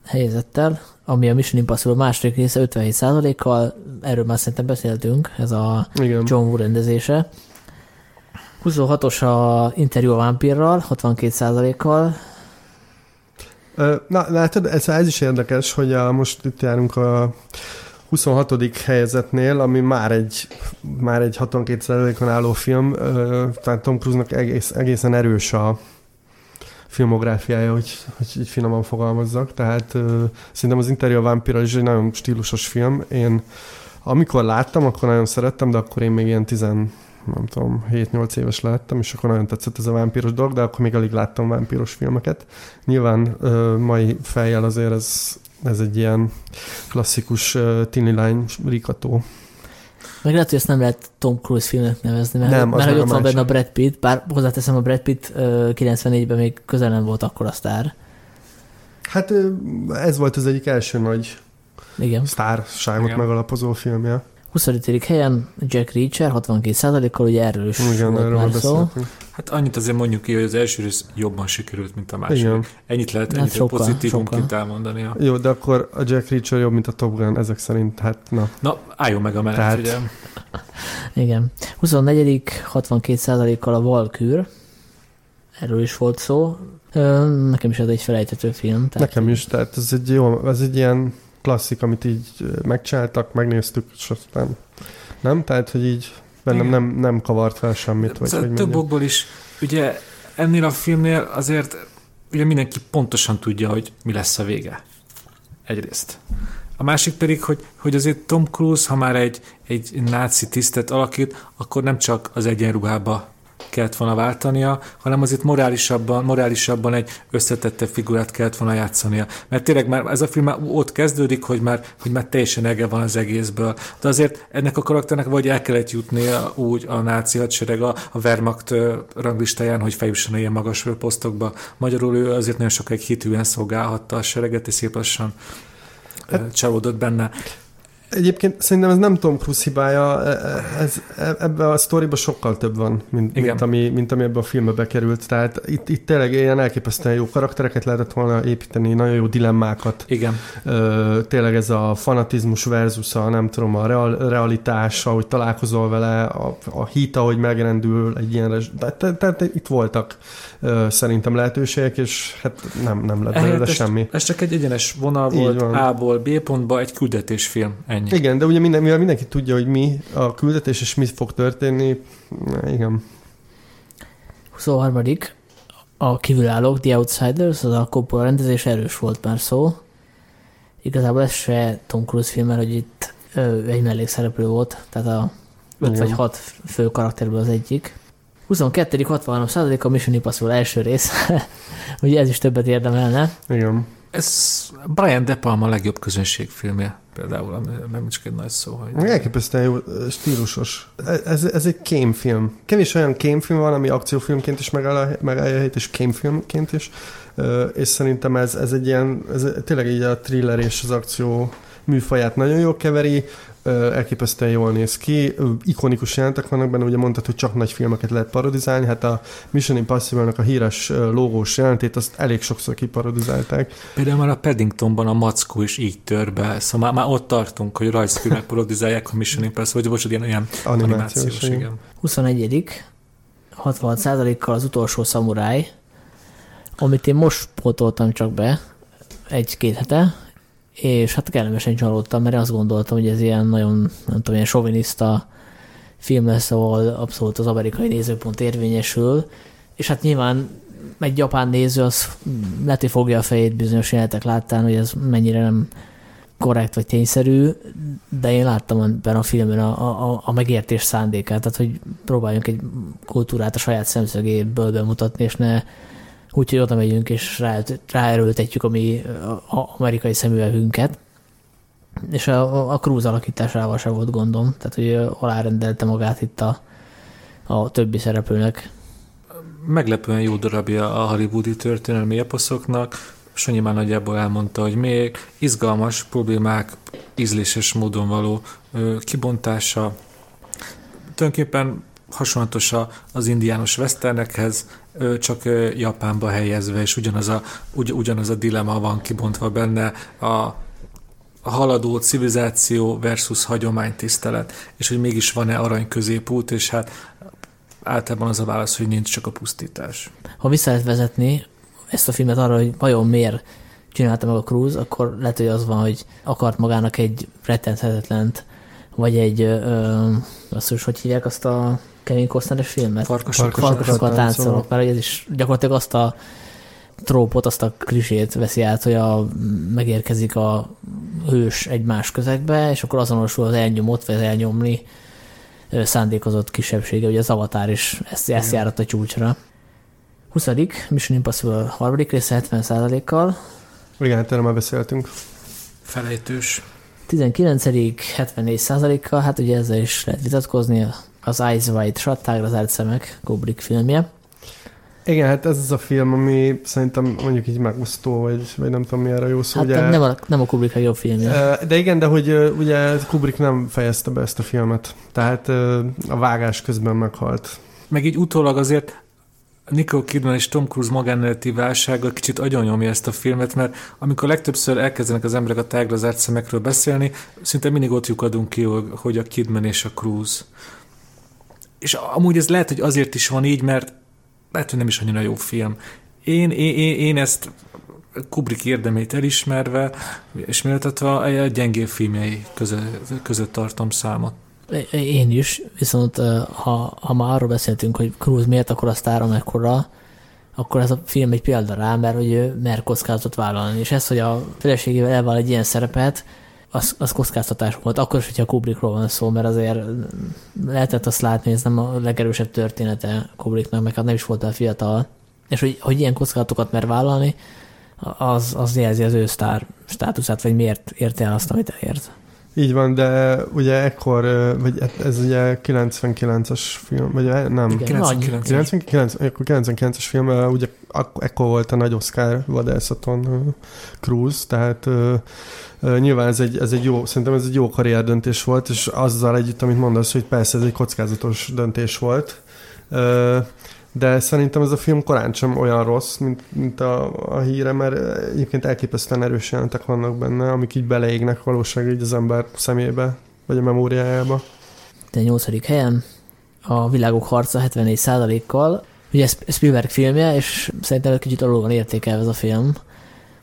helyzettel, ami a Mission Impossible második része 57%-kal, erről már szerintem beszéltünk, ez a Igen. John Woo rendezése. 26-os a interjú a vámpírral, 62%-kal. Ö, Na, látod, ez, ez is érdekes, hogy a, most itt járunk a 26. helyezetnél, ami már egy, már egy 62%-on álló film, tehát Tom Cruise-nak egész, egészen erős a filmográfiája, hogy, hogy így finoman fogalmazzak, tehát szerintem az interjú a vámpira is egy nagyon stílusos film. Én amikor láttam, akkor nagyon szerettem, de akkor én még ilyen 10 nem tudom, 7-8 éves lehettem, és akkor nagyon tetszett ez a vámpíros dolog, de akkor még alig láttam vámpíros filmeket. Nyilván ö, mai fejjel azért ez, ez egy ilyen klasszikus tini lány rikató. Meg lehet, hogy ezt nem lehet Tom Cruise filmnek nevezni, mert, Nem, mert hogy a ott van benne a. Brad Pitt, bár hozzáteszem a Brad Pitt ö, 94-ben még közel nem volt akkor a sztár. Hát ez volt az egyik első nagy Igen. sztárságot Igen. megalapozó filmje. 25. helyen Jack Reacher 62%-kal, ugye erről is Igen, volt erről már szó. beszéltünk. Hát annyit azért mondjuk ki, hogy az első rész jobban sikerült, mint a másik. Igen. Ennyit lehet, Hát ennyit sokkal, sokkal, pozitívumként sokkal. elmondani. Jó, de akkor a Jack Reacher jobb, mint a Top Gun, ezek szerint, hát na. Na, álljon meg a menet, Tehát- ugye. Igen. 24. 62%-kal a Valkür. Erről is volt szó. Nekem is ez egy felejthető film. Tehát Nekem is, tehát ez egy jó, ez egy ilyen klasszik, amit így megcsináltak, megnéztük, és aztán nem? Tehát, hogy így bennem nem, nem kavart fel semmit, vagy Szóval hogy több okból is, ugye ennél a filmnél azért ugye mindenki pontosan tudja, hogy mi lesz a vége. Egyrészt. A másik pedig, hogy, hogy azért Tom Cruise, ha már egy, egy náci tisztet alakít, akkor nem csak az egyenruhába kellett volna váltania, hanem azért morálisabban, morálisabban egy összetettebb figurát kellett volna játszania. Mert tényleg már ez a film már ott kezdődik, hogy már, hogy már teljesen ege van az egészből. De azért ennek a karakternek vagy el kellett jutnia úgy a náci hadsereg a, a Wehrmacht ranglistáján, hogy feljusson ilyen magas posztokba. Magyarul ő azért nagyon sokáig hitűen szolgálhatta a sereget, és szép lassan csalódott benne. Egyébként szerintem ez nem Tom Cruise hibája, e- e- ez, e- ebben a sztoriban sokkal több van, mint, Igen. mint, ami, mint ami ebbe a filmbe bekerült. Tehát itt, itt tényleg ilyen elképesztően jó karaktereket lehetett volna építeni, nagyon jó dilemmákat. Igen. Ö, tényleg ez a fanatizmus versus a nem tudom, a real, realitás, ahogy találkozol vele, a, a hit, ahogy megrendül egy ilyen... res- Tehát te, te, itt voltak ö, szerintem lehetőségek, és hát nem, nem lett belőle semmi. ez csak egy egyenes vonal volt. A-ból B pontba, egy küldetésfilm. Ennyi. Igen, de ugye minden, mivel mindenki tudja, hogy mi a küldetés, és mi fog történni, na, igen. 23. A kívülállók, The Outsiders, az a Coppola rendezés erős volt már szó. Igazából ez se Tom Cruise film, mert hogy itt ö, egy mellékszereplő volt, tehát a 5 Igen. vagy 6 fő karakterből az egyik. 22. 63 százalék a Mission Impossible első rész. Ugye ez is többet érdemelne. Igen. Ez Brian De Palma legjobb közönségfilmje például, ami nem csak egy nagy szó, hogy... Elképesztően jó, stílusos. Ez, ez egy kémfilm. Kevés olyan kémfilm van, ami akciófilmként is megáll- megállja és kémfilmként is. És szerintem ez, ez egy ilyen, ez tényleg így a thriller és az akció műfaját nagyon jól keveri, elképesztően jól néz ki, ikonikus jelentek vannak benne, ugye mondtad, hogy csak nagy filmeket lehet parodizálni, hát a Mission Impossible-nak a híres logós jelentét, azt elég sokszor kiparodizálták. Például már a Paddingtonban a mackó is így tör be, szóval már, már ott tartunk, hogy rajzfilmek parodizálják a Mission Impossible, vagy bocsánat, ilyen, ilyen Animációs, animációs, igen. igen. 21. 66 százalékkal az utolsó szamuráj, amit én most pótoltam csak be egy-két hete, és hát kellemesen csalódtam, mert azt gondoltam, hogy ez ilyen nagyon, nem tudom, ilyen soviniszta film lesz, ahol abszolút az amerikai nézőpont érvényesül, és hát nyilván egy japán néző az hogy fogja a fejét bizonyos jelenetek láttán, hogy ez mennyire nem korrekt vagy tényszerű, de én láttam ebben a filmben a, a, a megértés szándékát, tehát hogy próbáljunk egy kultúrát a saját szemszögéből bemutatni, és ne úgy, hogy oda megyünk, és rá, ráerőltetjük a mi a, amerikai szemüvegünket. És a, a, Cruise alakításával sem volt gondom, tehát hogy alárendelte magát itt a, a többi szereplőnek. Meglepően jó darabja a hollywoodi történelmi eposzoknak, Sanyi már nagyjából elmondta, hogy még izgalmas problémák, ízléses módon való kibontása. Tulajdonképpen hasonlatos az indiános westernekhez, csak Japánba helyezve, és ugyanaz a, ugy, ugyanaz a dilema van kibontva benne, a, haladó civilizáció versus hagyománytisztelet, és hogy mégis van-e arany középút, és hát általában az a válasz, hogy nincs csak a pusztítás. Ha vissza lehet vezetni ezt a filmet arra, hogy vajon miért csinálta meg a Cruise, akkor lehet, hogy az van, hogy akart magának egy rettenthetetlent, vagy egy, ö, azt is, hogy hívják azt a Kevin Costner-es filmet? Farkasok. Farkasok. Farkasokkal táncolnak. táncolok, mert ez is gyakorlatilag azt a trópot, azt a klisét veszi át, hogy a, megérkezik a hős egy más közegbe, és akkor azonosul az elnyomott, vagy az elnyomni szándékozott kisebbsége, ugye az Avatar is ezt, ezt járat a csúcsra. 20. Mission Impossible harmadik része 70%-kal, Igen, hát erről már beszéltünk. Felejtős. 19. 74%-kal, hát ugye ezzel is lehet vitatkozni, az Eyes Wide Shut, tágra zárt szemek, Kubrick filmje. Igen, hát ez az a film, ami szerintem mondjuk így megosztó, vagy, vagy nem tudom mi erre jó szó. Hát ugye, nem, a, nem a Kubrick a jobb filmje. De igen, de hogy ugye Kubrick nem fejezte be ezt a filmet. Tehát a vágás közben meghalt. Meg így utólag azért Nicole Kidman és Tom Cruise magánéleti válsága kicsit agyonnyomja ezt a filmet, mert amikor legtöbbször elkezdenek az emberek a tágra zárt szemekről beszélni, szinte mindig ott lyukadunk ki, hogy a Kidman és a Cruise. És amúgy ez lehet, hogy azért is van így, mert lehet, hogy nem is annyira jó film. Én, én, én, én ezt Kubrick érdemét elismerve és méltatva a gyengébb filmjei között, között tartom számot. Én is, viszont ha, ha már arról beszéltünk, hogy Cruise miért akkor a sztára mekkora, akkor ez a film egy példa rá, mert hogy ő mer kockázatot vállalni. És ez, hogy a feleségével elvállal egy ilyen szerepet, az, az kockáztatás volt. Akkor is, hogyha Kubrickról van szó, mert azért lehetett azt látni, hogy ez nem a legerősebb története Kubricknak, meg hát nem is volt el fiatal. És hogy, hogy ilyen kockázatokat mer vállalni, az, az jelzi az ő sztár státuszát, vagy miért érte el azt, amit elért. Így van, de ugye ekkor, vagy ez ugye 99-es film, vagy nem, Igen, nagy. 99 99, akkor 99-es film, ugye ak- ekkor volt a nagy Oscar vadászaton Cruise, tehát nyilván ez egy, ez egy jó, szerintem ez egy jó karrierdöntés volt, és azzal együtt, amit mondasz, hogy persze ez egy kockázatos döntés volt, de szerintem ez a film korán sem olyan rossz, mint, mint a, a híre, mert egyébként elképesztően erős jelentek vannak benne, amik így beleégnek valóság így az ember szemébe, vagy a memóriájába. De 8. helyen a Világok harca 74%-kal. Ugye Spielberg filmje, és szerintem egy kicsit alul van értékelve ez a film,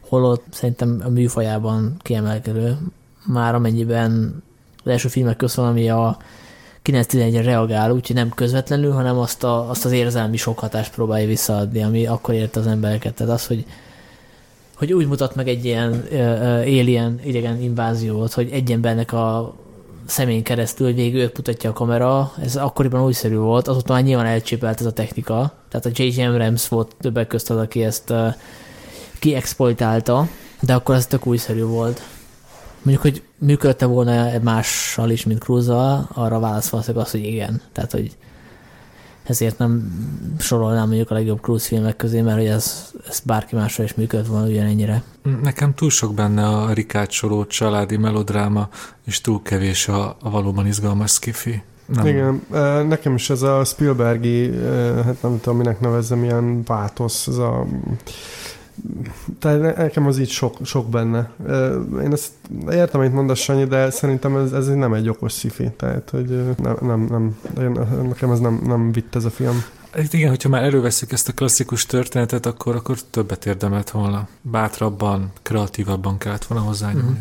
holott szerintem a műfajában kiemelkedő, már amennyiben az első filmek közt van, ami a 9-11-re reagál, úgyhogy nem közvetlenül, hanem azt, a, azt az érzelmi sok hatást próbálja visszaadni, ami akkor érte az embereket. Tehát az, hogy, hogy úgy mutat meg egy ilyen uh, alien idegen inváziót, hogy egy embernek a szemén keresztül, végül őt mutatja a kamera, ez akkoriban újszerű volt, azóta már nyilván elcsépelt ez a technika, tehát a J.J. Abrams volt többek közt az, aki ezt kiexploitálta, de akkor ez tök újszerű volt. Mondjuk, hogy működte volna mással is, mint cruise arra válasz valószínűleg az, hogy igen. Tehát, hogy ezért nem sorolnám mondjuk a legjobb cruise filmek közé, mert hogy ez, ez bárki másra is működött volna ugyanennyire. Nekem túl sok benne a Rikács soró családi melodráma, és túl kevés a, a valóban izgalmas skifi. Nem. Igen, nekem is ez a Spielbergi, hát nem tudom, minek nevezzem, ilyen pátosz, ez a tehát ne- nekem az így sok, sok benne. Én ezt értem, amit mondasz, Sanyi, de szerintem ez, ez nem egy okos sci tehát hogy nem, nem, nem én- nekem ez nem, nem vitt ez a film. Hát igen, hogyha már előveszük ezt a klasszikus történetet, akkor, akkor többet érdemelt volna. Bátrabban, kreatívabban kellett volna hozzányúlni. Mhm.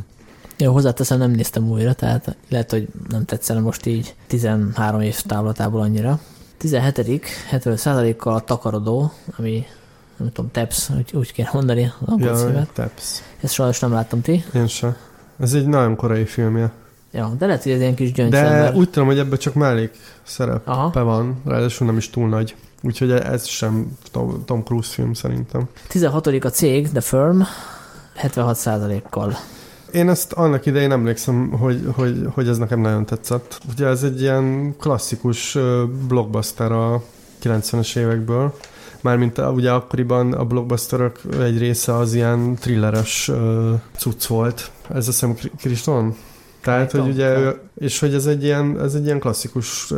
Jó, hozzáteszem, nem néztem újra, tehát lehet, hogy nem tetszene most így 13 év távlatából annyira. 17. 70%-kal a takarodó, ami nem tudom, TEPS, úgy, úgy kéne mondani az angol Ja, címet. Teps. Ezt sajnos nem láttam ti. Én se. Ez egy nagyon korai filmje. Ja, de lehet, hogy ez ilyen kis gyöngy De úgy tudom, hogy ebben csak mellék szerepe Aha. van, ráadásul nem is túl nagy. Úgyhogy ez sem Tom, Tom Cruise film szerintem. 16. a cég, The Firm, 76%-kal. Én ezt annak idején emlékszem, hogy, hogy, hogy ez nekem nagyon tetszett. Ugye ez egy ilyen klasszikus blockbuster a 90-es évekből. Mármint a- ugye akkoriban a blockbusterök egy része az ilyen thrilleres ö, cucc volt. Ez a szem Kriston? Tehát, hogy ugye, ő- és hogy ez egy ilyen, ez egy ilyen klasszikus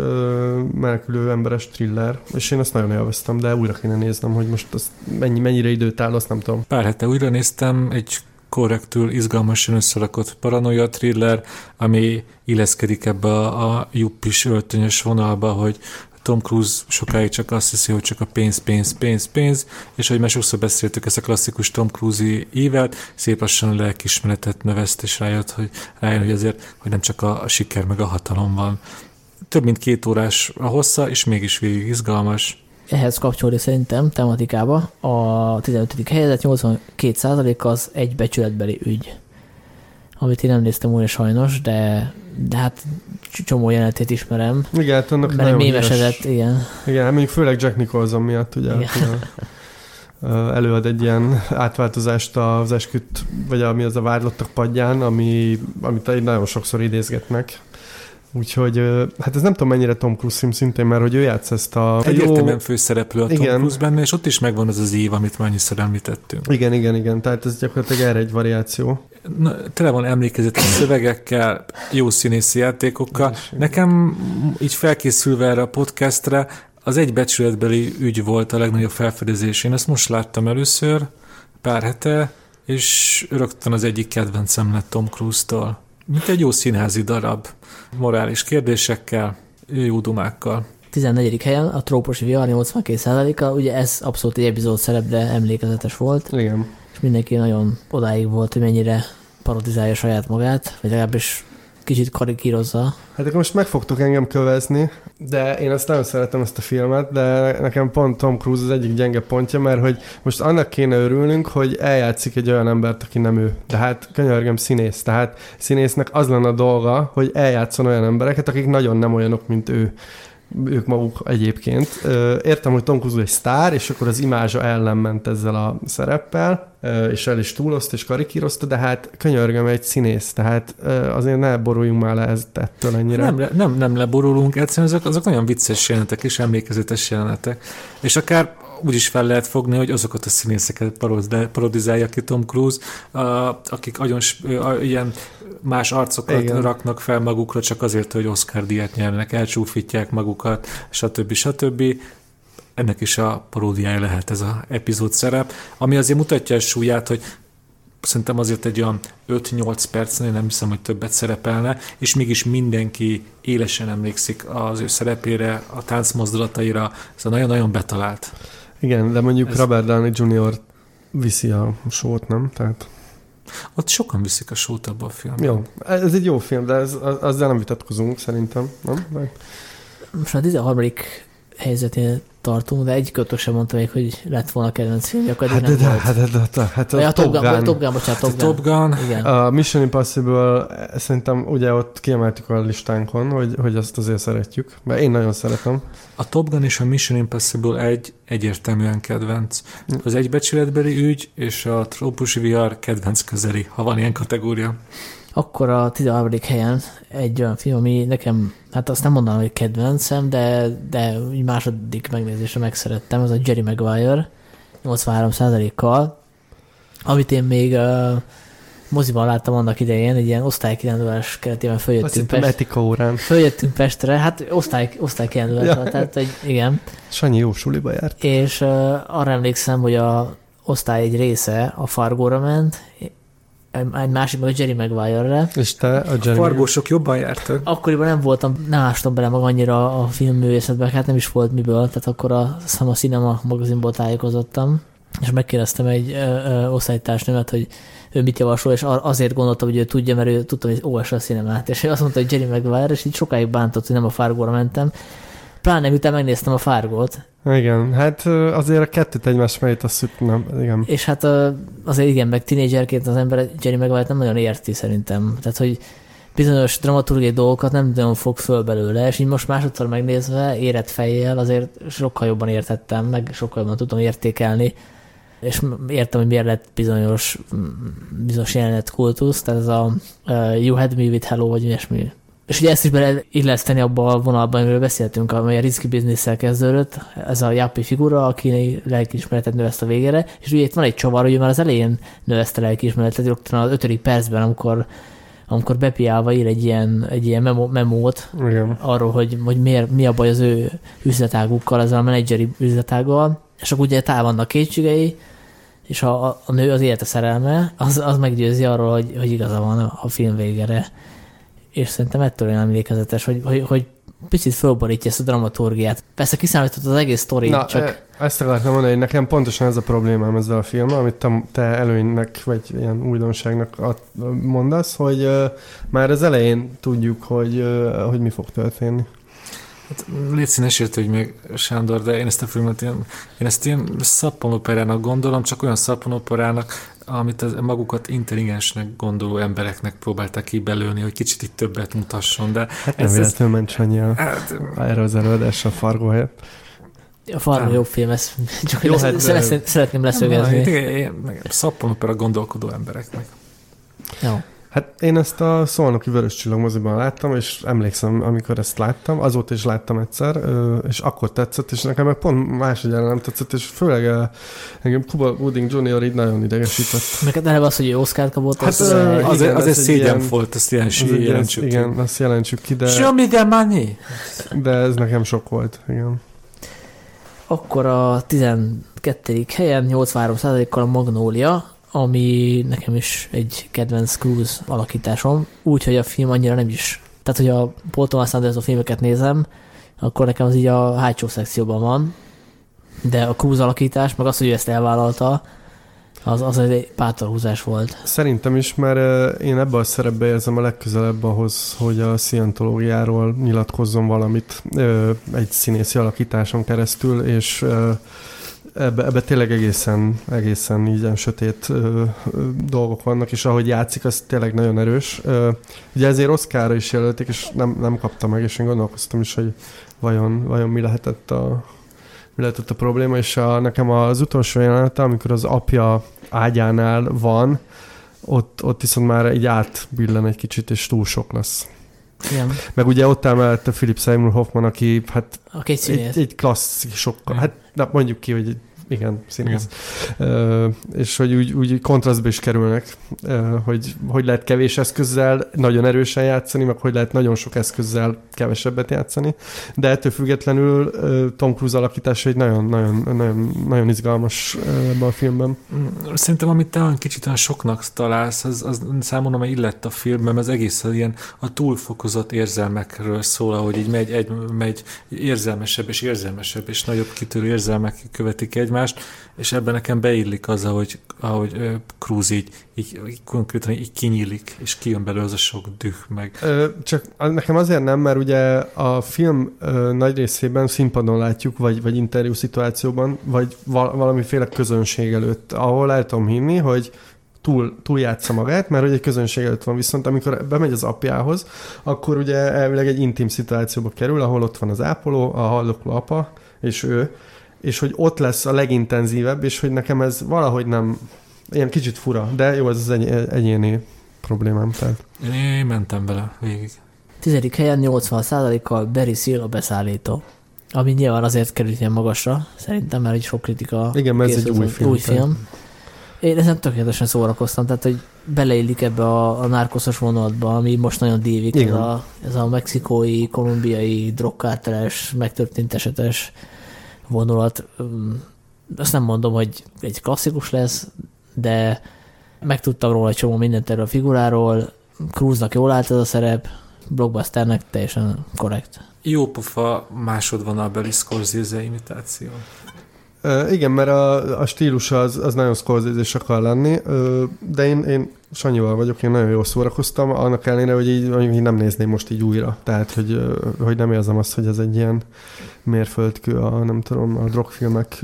menekülő emberes thriller, és én ezt nagyon élveztem, de újra kéne néznem, hogy most azt mennyi, mennyire időt áll, azt nem tudom. Pár hete újra néztem egy korrektül, izgalmasan összerakott paranoia thriller, ami illeszkedik ebbe a, a juppis öltönyös vonalba, hogy Tom Cruise sokáig csak azt hiszi, hogy csak a pénz, pénz, pénz, pénz, és hogy már sokszor beszéltük ezt a klasszikus Tom Cruise-i ívet, szép lassan a lelkismeretet növezt, és rájött, hogy, rájön, hogy azért, hogy nem csak a, a siker meg a hatalom van. Több mint két órás a hossza, és mégis végig izgalmas. Ehhez kapcsolódik szerintem tematikába a 15. helyzet 82% az egy becsületbeli ügy. Amit én nem néztem újra sajnos, de, de hát csomó jelenetét ismerem. Igen, hát annak Mert nagyon mémesedett, igen. Igen, hát mondjuk főleg Jack Nicholson miatt ugye Igen. ugye, ö, előad egy ilyen átváltozást az esküt, vagy ami az a vádlottak padján, ami, amit nagyon sokszor idézgetnek. Úgyhogy, hát ez nem tudom mennyire Tom Cruise film szintén, mert hogy ő játsz ezt a... Egyértelműen főszereplő a Tom Igen. Cruise benne, és ott is megvan az az év, amit már annyiszor említettünk. Igen, igen, igen, tehát ez gyakorlatilag erre egy variáció. Na, tele van emlékezetes szövegekkel, jó színészi játékokkal. Nekem így felkészülve erre a podcastre az egy becsületbeli ügy volt a legnagyobb felfedezés. Én ezt most láttam először, pár hete, és rögtön az egyik kedvencem lett Tom Cruise-tól. Mint egy jó színházi darab. Morális kérdésekkel, jó dumákkal. 14. helyen a trópusi vihar 82%-a, ugye ez abszolút egy epizód szerep, de emlékezetes volt, Igen. és mindenki nagyon odáig volt, hogy mennyire parodizálja saját magát, vagy legalábbis kicsit karikírozza. Hát akkor most meg fogtok engem kövezni, de én azt nagyon szeretem ezt a filmet, de nekem pont Tom Cruise az egyik gyenge pontja, mert hogy most annak kéne örülnünk, hogy eljátszik egy olyan embert, aki nem ő. De hát könyörgöm színész. Tehát színésznek az lenne a dolga, hogy eljátszon olyan embereket, akik nagyon nem olyanok, mint ő ők maguk egyébként. Értem, hogy Tom Cruise egy sztár, és akkor az imázsa ellen ment ezzel a szereppel, és el is túlozta és karikírozta, de hát könyörgöm egy színész, tehát azért ne boruljunk már le ez, ettől ennyire. Nem, nem, nem leborulunk, egyszerűen azok, azok nagyon vicces jelenetek és emlékezetes jelenetek. És akár úgy is fel lehet fogni, hogy azokat a színészeket parodi- parodizálja ki Tom Cruise, akik nagyon ilyen más arcokat Igen. Raknak fel magukra csak azért, hogy Oscar díjat nyernek, elcsúfítják magukat, stb. stb. Ennek is a paródiája lehet ez a epizód szerep, ami azért mutatja a súlyát, hogy szerintem azért egy olyan 5-8 percnél nem hiszem, hogy többet szerepelne, és mégis mindenki élesen emlékszik az ő szerepére, a táncmozdulataira, ez nagyon-nagyon betalált. Igen, de mondjuk ez... Robert Downey Jr. viszi a sót, nem? Tehát Ott sokan viszik a sót abba a filmben. jó, ez egy jó film, de ez, az- azzal nem vitatkozunk szerintem, nem? De... Most a 13. helyzetén tartunk, de egy kötök sem mondta még, hogy lett volna kedvenc film, akkor Hát, nem de, de, volt. hát, de, de, de, hát Vagy a a Top Gun, vagy a Gun. Top Gun, bocsánat, A Top Gun. Top Gun, Igen. A Mission Impossible eh, szerintem ugye ott kiemeltük a listánkon, hogy, hogy azt azért szeretjük, mert én nagyon szeretem. a Top Gun és a Mission Impossible egy egyértelműen kedvenc. Az egybecsületbeli ügy és a trópusi vihar kedvenc közeli, ha van ilyen kategória. Akkor a 13. helyen egy olyan film, ami nekem, hát azt nem mondanám, hogy kedvencem, de, de így második megnézésre megszerettem, az a Jerry Maguire 83%-kal, amit én még uh, moziban láttam annak idején, egy ilyen osztálykirándulás keretében följöttünk, Pest, etika órán. följöttünk Pestre, hát osztály, osztálykirándulás Ja. tehát hogy igen, Sanyi jó suliba járt. és uh, arra emlékszem, hogy a osztály egy része a Fargóra ment, egy másik meg a Jerry Maguire-re, És te a Jeremy. Fargósok jobban jártak. Akkoriban nem voltam, nem ástam bele maga annyira a filmművészetbe, hát nem is volt miből, tehát akkor a, azt hiszem a Cinema magazinból tájékozottam, és megkérdeztem egy osztálytársnőmet, hogy ő mit javasol, és azért gondoltam, hogy ő tudja, mert ő tudta, hogy olvassa a cinemát, és ő azt mondta, hogy Jerry Maguire, és így sokáig bántott, hogy nem a Fargóra mentem. Pláne miután megnéztem a Fargót, Igen, hát azért a kettőt egymás azt hitt- nem, igen. és hát azért igen, meg tínédzserként az ember Jerry Maguire nem nagyon érti szerintem. Tehát, hogy bizonyos dramaturgiai dolgokat nem nagyon fog föl belőle, és így most másodszor megnézve, érett fejjel azért sokkal jobban értettem, meg sokkal jobban tudom értékelni, és értem, hogy miért lett bizonyos, bizonyos jelenet kultusz, tehát ez a uh, You Had Me With Hello, vagy ilyesmi. És ugye ezt is bele illeszteni abba a vonalban, amiről beszéltünk, amely a risky business kezdődött, ez a Jappi figura, aki lelkiismeretet növeszt a végére, és ugye itt van egy csavar, hogy már az elején növeszte lelkiismeretet, rögtön az ötödik percben, amikor amikor bepiálva ír egy ilyen, egy ilyen memo, memót Igen. arról, hogy, hogy miért, mi a baj az ő üzletágukkal, ezzel a menedzseri üzletággal, és akkor ugye tál vannak kétségei, és a, a, a nő az élete szerelme, az, az meggyőzi arról, hogy, hogy igaza van a film végére. És szerintem ettől olyan emlékezetes, hogy, hogy, hogy picit fölborítja ezt a dramaturgiát. Persze kiszámított az egész sztori, Na, csak e- ezt akartam mondani, hogy nekem pontosan ez a problémám ezzel a filmmel, amit te, te előnynek, vagy ilyen újdonságnak ad, mondasz, hogy uh, már az elején tudjuk, hogy, uh, hogy mi fog történni. Hát, légy színes hogy még Sándor, de én ezt a filmet ilyen, én ezt ilyen szappanoperának gondolom, csak olyan szappanoperának, amit az magukat intelligensnek gondoló embereknek próbálták ki belőni, hogy kicsit itt többet mutasson, de Hát nem véletlenül ment Sanyi a, hát, erre az előadásra a Fargo helyett. A Fargo jobb film, ezt csak Jó, lesz, hát, szeretném én, leszögezni. én, én szappanopera gondolkodó embereknek. Jó. Hát én ezt a Szolnoki Vörös Csillag moziban láttam, és emlékszem, amikor ezt láttam, azóta is láttam egyszer, és akkor tetszett, és nekem meg pont másodjára nem tetszett, és főleg ö, engem Cuba Gooding Jr. így nagyon idegesített. Meg eleve az, hogy ő Oscar-t kapott, Hát, az, az, igen, Az, egy- az ez egy szégyen volt, ezt egy ilyen- jelentsük igen, azt jelentsük ki, de, Show me the money! de ez nekem sok volt. Igen. Akkor a 12. helyen 83%-kal a Magnólia, ami nekem is egy kedvenc Cruise alakításom, úgyhogy a film annyira nem is. Tehát, hogy a Paul Thomas Anderson filmeket nézem, akkor nekem az így a hátsó szekcióban van, de a Cruise alakítás, meg az, hogy ő ezt elvállalta, az, az egy pátorhúzás volt. Szerintem is, mert ö, én ebben a szerepbe érzem a legközelebb ahhoz, hogy a szientológiáról nyilatkozzon valamit ö, egy színészi alakításon keresztül, és ö, ebbe, ebbe tényleg egészen, egészen így ilyen sötét ö, ö, dolgok vannak, és ahogy játszik, az tényleg nagyon erős. Ö, ugye ezért Oscarra is jelölték, és nem, nem kapta meg, és én gondolkoztam is, hogy vajon, vajon mi lehetett a mi lehetett a probléma, és a, nekem az utolsó jelenete, amikor az apja ágyánál van, ott, ott viszont már így átbillen egy kicsit, és túl sok lesz. Igen. Meg ugye ott áll mellette Philip Seymour Hoffman, aki hát A két egy, színész. egy klasszisokkal, hát na, mondjuk ki, hogy egy igen, színész. És hogy úgy, úgy kontrasztba is kerülnek, ö, hogy hogy lehet kevés eszközzel nagyon erősen játszani, meg hogy lehet nagyon sok eszközzel kevesebbet játszani. De ettől függetlenül ö, Tom Cruise alakítása egy nagyon, nagyon, nagyon, izgalmas ebben a filmben. Mm, Szerintem, amit te olyan kicsit olyan soknak találsz, az, az számomra már illett a filmben, az egész ilyen a túlfokozott érzelmekről szól, ahogy így megy, egy, megy érzelmesebb és érzelmesebb és nagyobb kitörő érzelmek követik egymást, és ebben nekem beillik az, ahogy, ahogy Cruise így, így, így konkrétan így kinyílik, és kijön belőle az a sok düh meg. Csak nekem azért nem, mert ugye a film nagy részében színpadon látjuk, vagy, vagy interjú szituációban, vagy val- valamiféle közönség előtt, ahol el tudom hinni, hogy túl, túl játsza magát, mert hogy egy közönség előtt van, viszont amikor bemegy az apjához, akkor ugye elvileg egy intim szituációba kerül, ahol ott van az ápoló, a haldokló apa, és ő, és hogy ott lesz a legintenzívebb, és hogy nekem ez valahogy nem, ilyen kicsit fura, de jó, ez az egy, egyéni problémám, tehát. Én, mentem vele végig. Tizedik helyen 80%-kal Barry Seal a beszállító. Ami nyilván azért került ilyen magasra, szerintem, mert így sok kritika Igen, mert ez egy új film, Új tehát- film. Én ezen tökéletesen szórakoztam, tehát hogy beleillik ebbe a, a nárkoszos vonulatba, ami most nagyon dívik, ez Igen. a, ez a mexikói, kolumbiai, drogkárteles, megtörtént esetes vonulat. Azt nem mondom, hogy egy klasszikus lesz, de megtudtam róla egy csomó mindent erről a figuráról, Cruise-nak jól állt ez a szerep, blockbusternek teljesen korrekt. Jó pofa másodvonalbeli Scorsese imitáció. Ö, igen, mert a, a stílusa az, az nagyon scorsese akar lenni, de én, én Sanyival vagyok, én nagyon jól szórakoztam, annak ellenére, hogy így, hogy így nem nézném most így újra. Tehát, hogy, hogy nem érzem azt, hogy ez egy ilyen mérföldkő a, nem tudom, a drogfilmek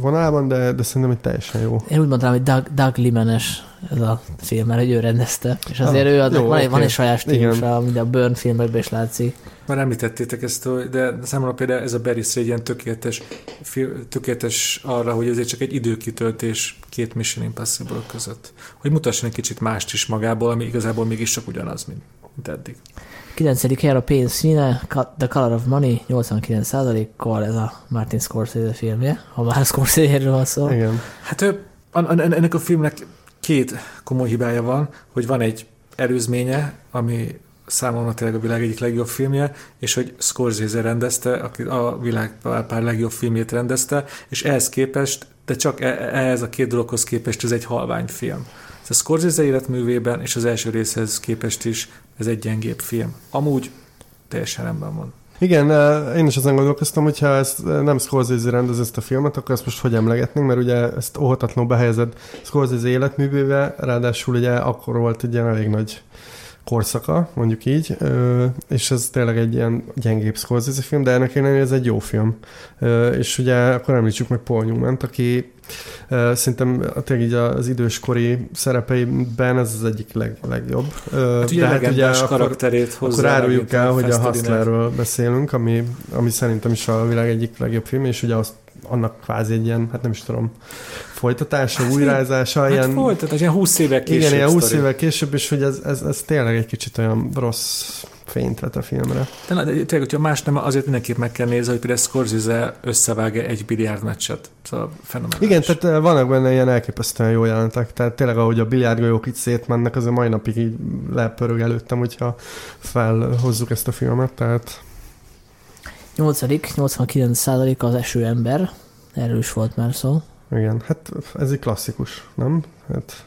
vonalában, de, de szerintem egy teljesen jó. Én úgy mondanám, hogy Doug, Doug Limanes ez a film, mert hogy ő rendezte, és azért Ah, ő, adnak, jó, van, egy, van egy saját stílusa, mint a Burn filmekben is látszik. Már említettétek ezt, hogy- de számomra például ez a Barry Sray egy ilyen tökéletes, tökéletes arra, hogy ezért csak egy időkitöltés két Mission Impossible között. Hogy mutasson egy kicsit mást is magából, ami igazából mégis csak ugyanaz, mint, mint eddig. 9. helyen a pénz színe, The Color of Money, 89%-kal ez a Martin Scorsese filmje, ha már Scorsese-ről van szó. Igen. Hát ő, ennek a filmnek két komoly hibája van, hogy van egy előzménye, ami számomra tényleg a világ egyik legjobb filmje, és hogy Scorsese rendezte, aki a világ pár, pár legjobb filmjét rendezte, és ehhez képest, de csak e- e- ehhez a két dologhoz képest ez egy halvány film. Ez a Scorsese életművében és az első részhez képest is ez egy gyengébb film. Amúgy teljesen rendben van. Igen, eh, én is azon gondolkoztam, hogyha ezt eh, nem Scorsese rendez ezt a filmet, akkor ezt most hogy emlegetnénk, mert ugye ezt óhatatlanul behelyezed Scorsese életművébe, ráadásul ugye akkor volt egy ilyen elég nagy korszaka, mondjuk így, és ez tényleg egy ilyen gyengébb Scorsese film, de ennek ellenére ez egy jó film. És ugye akkor említsük meg Paul Newman, aki Szerintem tényleg így az időskori szerepeiben ez az egyik leg, legjobb. Hát ugye, hát ugye karakterét akkor, akkor áruljuk el, hogy a Hustlerről beszélünk, ami, ami szerintem is a világ egyik legjobb film, és ugye azt annak kvázi egy ilyen, hát nem is tudom, folytatása, hát, újrázása. Hát ilyen, folytatás, ilyen 20 évek később. Igen, ilyen 20 évek később, és hogy ez, ez, ez tényleg egy kicsit olyan rossz fényt vet a filmre. De, de tényleg, hogyha más nem, azért mindenképp meg kell nézni, hogy például Scorsese összevágja egy biliárd meccset. Szóval fenomenális. Igen, tehát eh, vannak benne ilyen elképesztően jó jelentek. Tehát tényleg, ahogy a biliárdgolyók itt szétmennek, az a mai napig így lepörög előttem, hogyha felhozzuk ezt a filmet. Tehát 8. 89 százalék az eső ember. Erről is volt már szó. Igen, hát ez egy klasszikus, nem? Hát...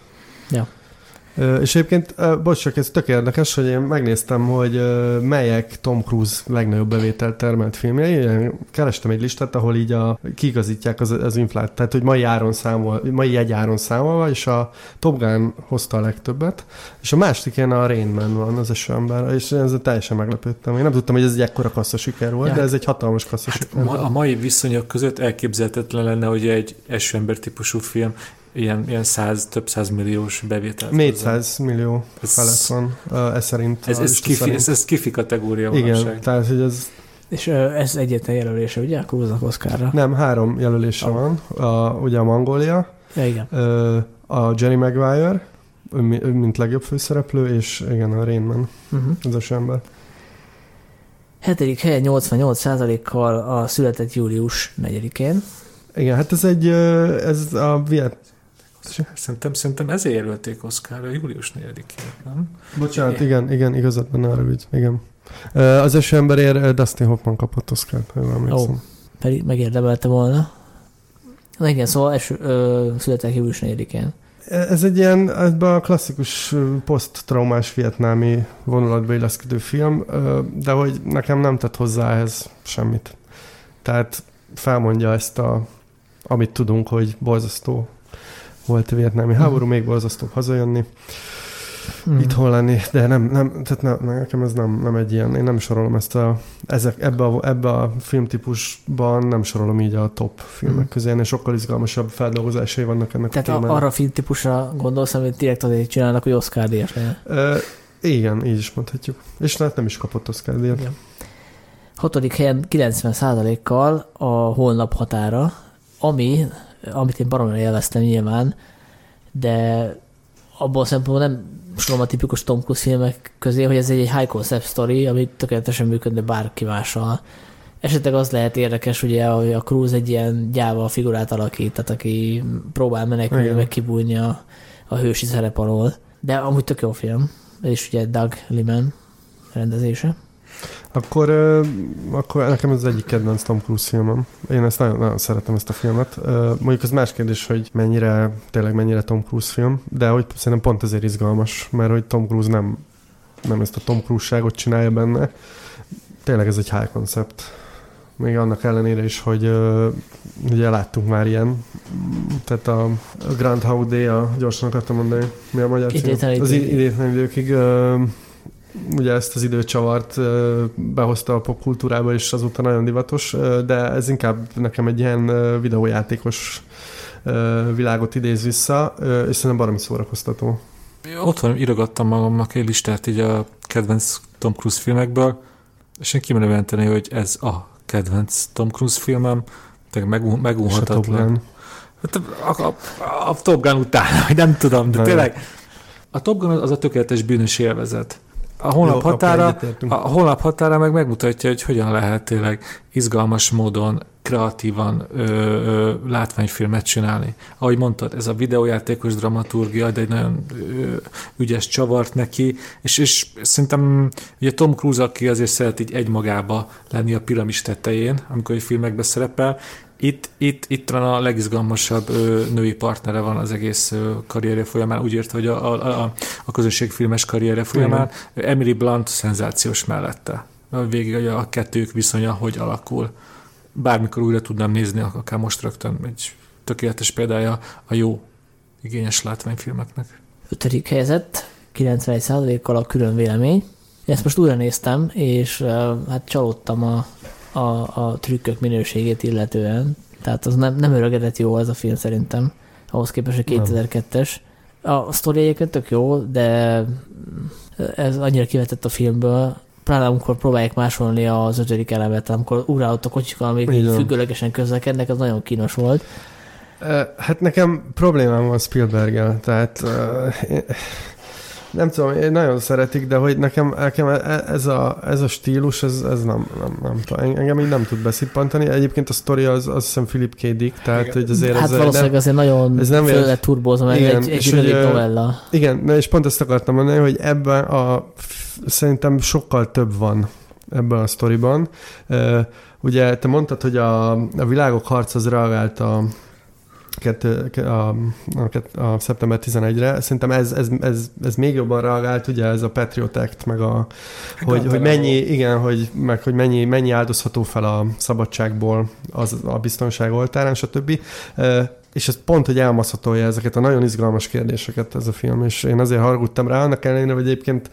Ja. És egyébként, bocs, csak ez tök érdekes, hogy én megnéztem, hogy melyek Tom Cruise legnagyobb bevételt termelt filmjei. Én kerestem egy listát, ahol így a, kigazítják az, az inflát, tehát hogy mai áron számol, mai jegyáron számolva, és a Top Gun hozta a legtöbbet, és a másik ilyen a Rain Man van, az esőember, és ez teljesen meglepődtem. Én nem tudtam, hogy ez egy ekkora kassza siker volt, ja. de ez egy hatalmas kassza hát siker. A mai viszonyok között elképzelhetetlen lenne, hogy egy esőember típusú film ilyen, ilyen száz, több száz milliós bevételt. 400 millió ez, felett van, ez szerint. Ez, ez, kifi, szerint. ez, ez kifi kategória Igen, tehát hogy ez... És ez egyetlen jelölése, ugye? Cruise-nak Oscarra? Nem, három jelölése oh. van. A, ugye a Mongolia, ja, igen. a Jenny Maguire, ő, mint legjobb főszereplő, és igen, a Rain Man, uh-huh. az az ember. Hetedik helyen 88%-kal a született július 4-én. Igen, hát ez egy, ez a viet, Szerintem, szerintem ezért jelölték Oszkára július 4-én, nem? Bocsánat, igen, igen, igazad benne arra, hogy igen. Az első emberért Dustin Hoffman kapott Oszkárt, ha jól Ó, pedig megérdemelte volna. Na igen, szóval eső, ö, született július 4-én. Ez egy ilyen, ebben a klasszikus poszttraumás vietnámi vonulatba illeszkedő film, de hogy nekem nem tett hozzá ehhez semmit. Tehát felmondja ezt a, amit tudunk, hogy borzasztó volt vietnámi háború, még borzasztóbb hazajönni, mm. itthon lenni, de nem, nem tehát ne, nekem ez nem, nem egy ilyen, én nem sorolom ezt a, ezek, ebbe a, ebbe a filmtípusban nem sorolom így a top filmek mm. közé, és sokkal izgalmasabb feldolgozásai vannak ennek tehát a témának. arra a filmtípusra gondolsz, amit direkt azért csinálnak, hogy Oscar díjas igen, így is mondhatjuk. És hát nem is kapott Oscar díjat. Igen. Hatodik helyen 90%-kal a holnap határa, ami amit én baromra élveztem nyilván, de abból a szempontból nem sorolom a tipikus Tom Cruise filmek közé, hogy ez egy high concept story, ami tökéletesen működne bárki mással. Esetleg az lehet érdekes, ugye, hogy a Cruise egy ilyen gyáva figurát alakít, tehát aki próbál menekülni, meg kibújni a, a hősi szerep alól. De amúgy tök jó film. És ugye Doug Liman rendezése. Akkor, akkor nekem ez az egyik kedvenc Tom Cruise filmem. Én ezt nagyon, nagyon szeretem ezt a filmet. Mondjuk az más kérdés, hogy mennyire, tényleg mennyire Tom Cruise film, de hogy szerintem pont ezért izgalmas, mert hogy Tom Cruise nem, nem ezt a Tom Cruise-ságot csinálja benne. Tényleg ez egy high concept. Még annak ellenére is, hogy ugye láttunk már ilyen, tehát a, Grand How Day, a gyorsan akartam mondani, mi a magyar cím? Az idétlen időkig ugye ezt az időcsavart behozta a popkultúrába, és azóta nagyon divatos, de ez inkább nekem egy ilyen videójátékos világot idéz vissza, és szerintem baromi szórakoztató. Otthon írogattam magamnak egy listát így a kedvenc Tom Cruise filmekből, és én kimerem hogy ez a kedvenc Tom Cruise filmem, meg, megunhatatlan. Hát a, a, a, Top Gun után, nem tudom, de Na tényleg. A Top Gun az a tökéletes bűnös élvezet a honlap, Jó, határa, a honlap határa meg megmutatja, hogy hogyan lehet tényleg izgalmas módon, kreatívan ö, ö, látványfilmet csinálni. Ahogy mondtad, ez a videójátékos dramaturgia, de egy nagyon ö, ügyes csavart neki, és, és szerintem ugye Tom Cruise, aki azért szeret így egymagába lenni a piramis tetején, amikor egy filmekbe szerepel, itt, itt, itt van a legizgalmasabb ö, női partnere van az egész ö, karrierje folyamán, úgy ért, hogy a, a, a, a közönségfilmes karrierje folyamán. Igen. Emily Blunt szenzációs mellette. Végig a, a kettők viszonya hogy alakul. Bármikor újra tudnám nézni, akár most rögtön egy tökéletes példája a jó, igényes látványfilmeknek. Ötödik helyzet, 91%-kal a külön vélemény. Ezt most újra néztem, és hát csalódtam a, a, a trükkök minőségét illetően. Tehát az nem, nem öregedett jó az a film szerintem, ahhoz képest a 2002-es. A sztori egyébként tök jó, de ez annyira kivetett a filmből, pláne amikor próbálják másolni az ötödik elemet, amikor ugrálott a kocsik, amik függőlegesen közlekednek, az nagyon kínos volt. Hát nekem problémám van Spielberggel, tehát nem tudom, én nagyon szeretik, de hogy nekem, nekem e, e, ez, a, ez a stílus, ez, ez nem, nem, nem tudom, engem így nem tud beszippantani. Egyébként a sztori az, azt hiszem Philip K. Dick, tehát hogy azért Hát ez valószínűleg nem, azért nagyon ez nem föl lett turbózva, meg igen, egy, egy novella. Igen, és pont ezt akartam mondani, hogy ebben a szerintem sokkal több van ebben a sztoriban. Ugye te mondtad, hogy a, a világok harc az reagált a, a, a, a szeptember 11-re. Szerintem ez, ez, ez, ez még jobban reagált, ugye ez a Patriot Act, meg a, hogy, hogy mennyi, igen, hogy, meg hogy mennyi, mennyi áldozható fel a szabadságból az, a biztonság oltárán, stb. És ez pont, hogy elmaszhatolja ezeket a nagyon izgalmas kérdéseket ez a film, és én azért haragudtam rá, annak ellenére, hogy egyébként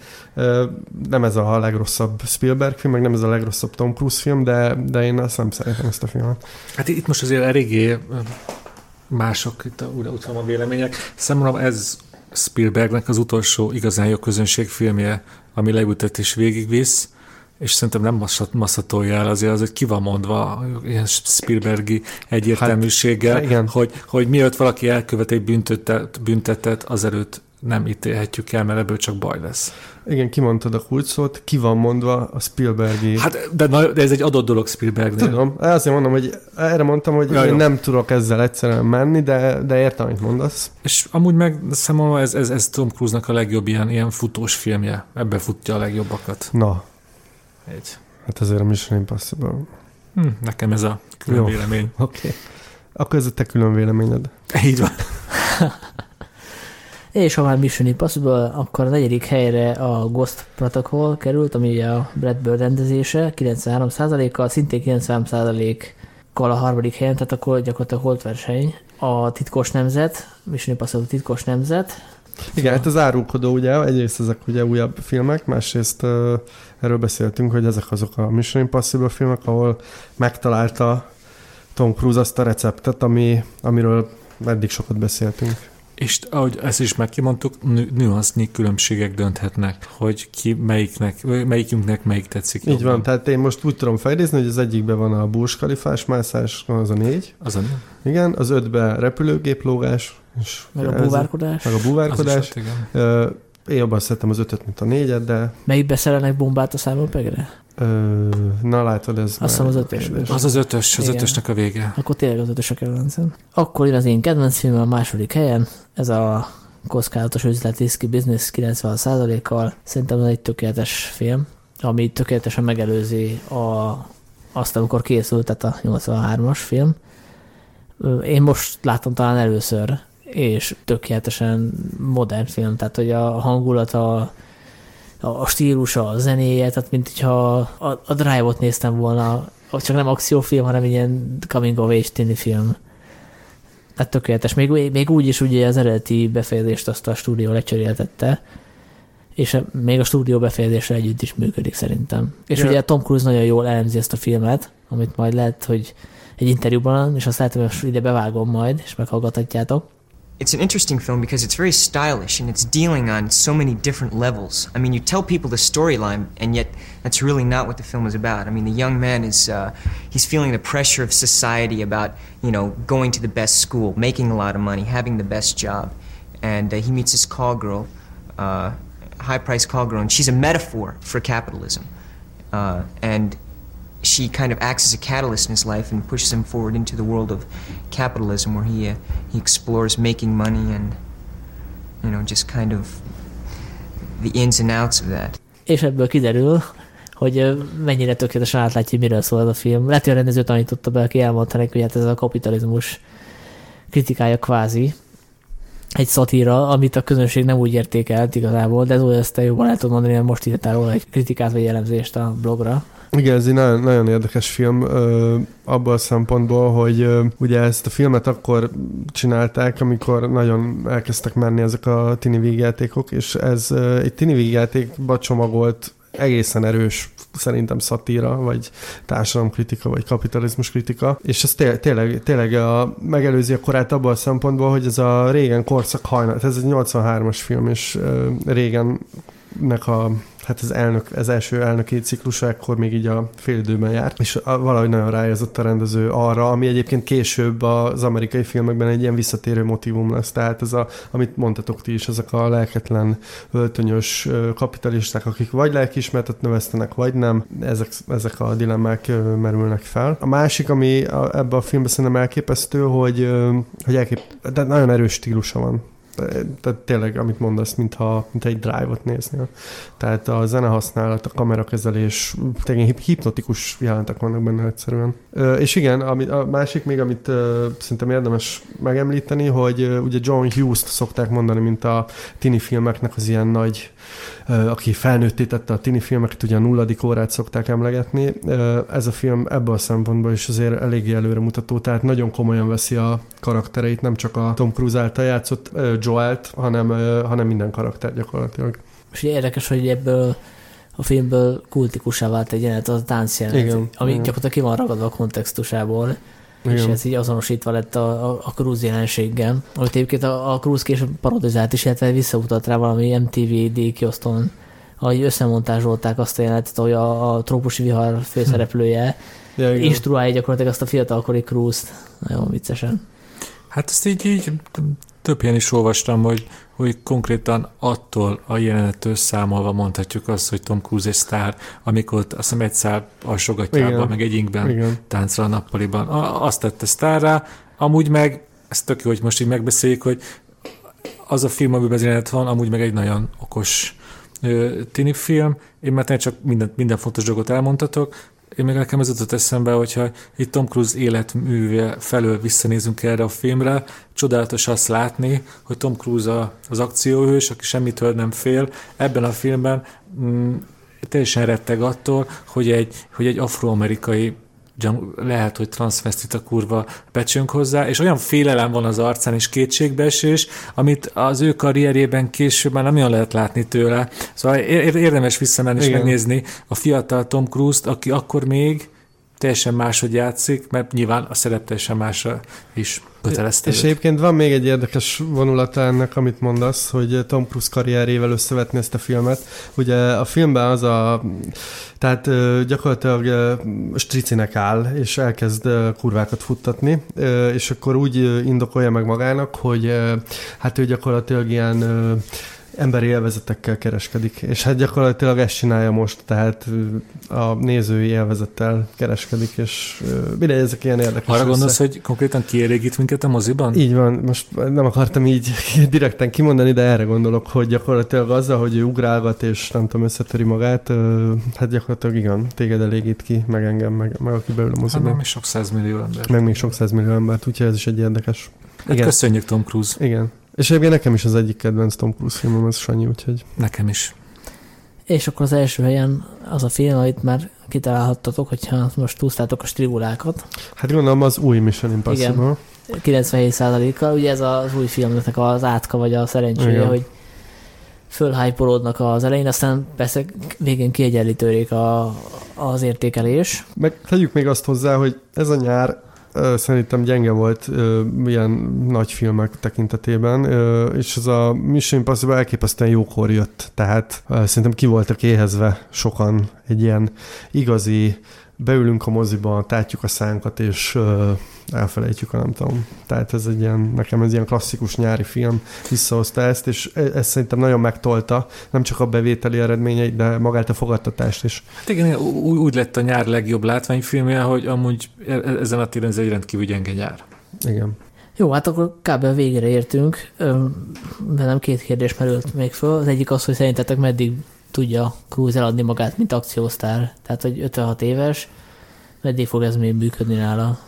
nem ez a legrosszabb Spielberg film, meg nem ez a legrosszabb Tom Cruise film, de, de én azt nem szeretem ezt a filmet. Hát itt most azért eléggé mások itt a, utána a vélemények. Számomra ez Spielbergnek az utolsó igazán jó közönségfilmje, ami leültet és végigvisz, és szerintem nem masszatolja el azért, az, hogy ki van mondva ilyen Spielbergi egyértelműséggel, hát, igen. hogy, hogy miatt valaki elkövet egy büntetet, büntetet, azelőtt nem ítélhetjük el, mert ebből csak baj lesz. Igen, kimondtad a kulcsszót, ki van mondva a Spielbergi... Hát, de, na, de ez egy adott dolog Spielbergnél. Tudom, azért mondom, hogy erre mondtam, hogy ja, én jó. nem tudok ezzel egyszerűen menni, de, de értem, amit mondasz. És amúgy meg számomra ez, ez, ez Tom Cruise-nak a legjobb ilyen, ilyen futós filmje. Ebbe futja a legjobbakat. Na. Egy. Hát azért a Mission Impossible. Hm, nekem ez a külön jó. vélemény. Oké. Okay. Akkor ez a te külön véleményed. Így van. És ha már Mission Impossible, akkor a negyedik helyre a Ghost Protocol került, ami a Brad Bird rendezése, 93%-kal, szintén 93%-kal a harmadik helyen, tehát akkor gyakorlatilag holt verseny. A titkos nemzet, Mission Impossible titkos nemzet. Igen, hát az árulkodó ugye, egyrészt ezek ugye újabb filmek, másrészt uh, erről beszéltünk, hogy ezek azok a Mission Impossible filmek, ahol megtalálta Tom Cruise azt a receptet, ami, amiről eddig sokat beszéltünk. És ahogy ezt is már kimondtuk, nüansznyi különbségek dönthetnek, hogy ki melyiknek, melyikünknek melyik tetszik. Így jobban. van, tehát én most úgy tudom fejlődni, hogy az egyikben van a Burj Khalifás mászás, az a négy. Az a négy. Igen, az ötben repülőgép lógás. És meg a búvárkodás. Meg a búvárkodás. Én jobban szeretem az ötöt, mint a négyet, de... Melyikbe szerelnek bombát a számolpegre? Ö, na látod, ez... Azt hiszem az ötös. Az az ötös, az Igen. ötösnek a vége. Akkor tényleg az ötös a kedvencem. Akkor jön az én kedvenc filmem a második helyen, ez a kockázatos üzlet Risky Business 90%-kal. Szerintem ez egy tökéletes film, ami tökéletesen megelőzi a, azt, amikor készült, tehát a 83-as film. Én most látom talán először, és tökéletesen modern film, tehát hogy a hangulat, a stílusa, a zenéje, tehát mint hogyha a, a Drive-ot néztem volna, csak nem akciófilm, hanem ilyen coming of age tini film. Tehát tökéletes. Még, még úgy is ugye az eredeti befejezést azt a stúdió lecseréltette, és még a stúdió befejezésre együtt is működik szerintem. És yeah. ugye Tom Cruise nagyon jól elemzi ezt a filmet, amit majd lehet, hogy egy interjúban, és azt lehet, hogy most ide bevágom majd, és meghallgathatjátok. It's an interesting film because it's very stylish and it's dealing on so many different levels. I mean, you tell people the storyline, and yet that's really not what the film is about. I mean, the young man is uh, he's feeling the pressure of society about you know going to the best school, making a lot of money, having the best job, and uh, he meets this call girl, uh, high-priced call girl, and she's a metaphor for capitalism, uh, and she kind of acts as a catalyst in his life and pushes him forward into the world of capitalism, where he uh, he explores making money and you know just kind of the ins and outs of that. És ebből kiderül, hogy mennyire tökéletesen átlátja, miről szól ez a film. Lehet, hogy a rendező tanította be, aki elmondta neki, hogy hát ez a kapitalizmus kritikája kvázi. Egy szatíra, amit a közönség nem úgy értékelt igazából, de Zoli, ezt te jobban el tudod mondani, mert most írtál róla egy kritikát vagy jellemzést a blogra. Igen, ez egy nagyon, nagyon érdekes film ö, a szempontból, hogy ugye ezt a filmet akkor csinálták, amikor nagyon elkezdtek menni ezek a tini vígjátékok, és ez egy tini vígjátékba csomagolt egészen erős szerintem szatíra, vagy társadalomkritika, vagy kapitalizmus kritika, és ez té- tényleg, tényleg a, megelőzi a korát abban a szempontból, hogy ez a régen korszak hajnal, ez egy 83-as film, és régennek a hát az elnök, az első elnöki ciklusa ekkor még így a félidőben járt, és valahogy nagyon rájözott a rendező arra, ami egyébként később az amerikai filmekben egy ilyen visszatérő motivum lesz. Tehát ez a, amit mondtatok ti is, ezek a lelketlen, öltönyös kapitalisták, akik vagy lelkiismertet növesztenek, vagy nem, ezek, ezek a dilemmák merülnek fel. A másik, ami ebben a filmben szerintem elképesztő, hogy, hogy elkép, de nagyon erős stílusa van tehát tényleg, amit mondasz, mintha, mintha egy drive-ot néznél. Tehát a zene használat, a kamerakezelés, tényleg hipnotikus jelentek vannak benne egyszerűen. És igen, a másik még, amit szerintem érdemes megemlíteni, hogy ugye John Hughes-t szokták mondani, mint a tini filmeknek az ilyen nagy aki felnőtté tette a tini filmeket, ugye a nulladik órát szokták emlegetni. Ez a film ebből a szempontból is azért eléggé előremutató, tehát nagyon komolyan veszi a karaktereit, nem csak a Tom Cruise által játszott Joelt, hanem, hanem minden karakter gyakorlatilag. És érdekes, hogy ebből a filmből kultikussá vált egy jelenet, az a tánc jelenet, igen, ami igen. gyakorlatilag ki van ragadva a kontextusából. Igen. és ez így azonosítva lett a, a, a Cruise jelenséggel. Amit egyébként a, a Cruise később parodizált is, illetve visszautat rá valami MTV kiosztón, ahogy összemontázsolták azt a jelenetet, hogy a, a trópusi vihar főszereplője ja, instruálja gyakorlatilag azt a fiatalkori Cruise-t. Nagyon viccesen. Hát ezt így, így több ilyen is olvastam, hogy, hogy konkrétan attól a jelenettől számolva mondhatjuk azt, hogy Tom Cruise egy sztár, amikor azt hiszem egy szár alsogatjában, meg egy inkben táncra a nappaliban. Azt tette sztárra, amúgy meg, ez tök jó, hogy most így megbeszéljük, hogy az a film, amiben az jelenet van, amúgy meg egy nagyon okos tini film. Én már csak minden, minden fontos dolgot elmondhatok, én még nekem ez jutott eszembe, hogyha itt Tom Cruise életműve felől visszanézünk erre a filmre, csodálatos azt látni, hogy Tom Cruise az akcióhős, aki semmitől nem fél. Ebben a filmben mm, teljesen retteg attól, hogy egy, hogy egy afroamerikai lehet, hogy a kurva becsönk hozzá, és olyan félelem van az arcán és kétségbeesés, amit az ő karrierjében később már nem olyan lehet látni tőle. Szóval érdemes visszamenni és megnézni a fiatal Tom Cruise-t, aki akkor még teljesen máshogy játszik, mert nyilván a szerep teljesen másra is kötelezte. És egyébként van még egy érdekes vonulata ennek, amit mondasz, hogy Tom Cruise karrierével összevetni ezt a filmet. Ugye a filmben az a... Tehát gyakorlatilag stricinek áll, és elkezd kurvákat futtatni, és akkor úgy indokolja meg magának, hogy hát ő gyakorlatilag ilyen emberi élvezetekkel kereskedik, és hát gyakorlatilag ezt csinálja most, tehát a nézői élvezettel kereskedik, és mindegy, ezek ilyen érdekes. Arra gondolsz, hogy konkrétan kielégít minket a moziban? Így van, most nem akartam így direkten kimondani, de erre gondolok, hogy gyakorlatilag azzal, hogy ő ugrálgat, és nem tudom, összetöri magát, hát gyakorlatilag igen, téged elégít ki, meg engem, meg, meg aki beül a moziban. Hát meg még sok százmillió ember. Meg még sok százmillió embert, úgyhogy ez is egy érdekes. Hát igen. köszönjük Tom Cruise. Igen. És egyébként nekem is az egyik kedvenc Tom Cruise filmem, ez Sanyi, úgyhogy... Nekem is. És akkor az első helyen az a film, amit már kitalálhattatok, hogyha most túlztátok a stribulákat. Hát gondolom az új Mission Impossible. Igen, 97%-kal, ugye ez az új filmnek az átka, vagy a szerencséje, Igen. hogy fölhájpolódnak az elején, aztán persze végén kiegyenlítődik a, az értékelés. Meg tegyük még azt hozzá, hogy ez a nyár szerintem gyenge volt ilyen nagy filmek tekintetében, és ez a Mission Impossible elképesztően jókor jött, tehát szerintem ki voltak éhezve sokan egy ilyen igazi beülünk a moziba, tátjuk a szánkat, és elfelejtjük a nem tudom. Tehát ez egy ilyen, nekem ez ilyen klasszikus nyári film visszahozta ezt, és e, ez szerintem nagyon megtolta, nem csak a bevételi eredményeit, de magát a fogadtatást is. Hát igen, úgy, úgy lett a nyár legjobb látványfilmje, hogy amúgy e, e, ezen a téren ez egy rendkívül gyenge nyár. Igen. Jó, hát akkor kb. a végére értünk. nem két kérdés merült még föl. Az egyik az, hogy szerintetek meddig tudja Cruise eladni magát, mint akciósztár. Tehát, hogy 56 éves, meddig fog ez még működni nála?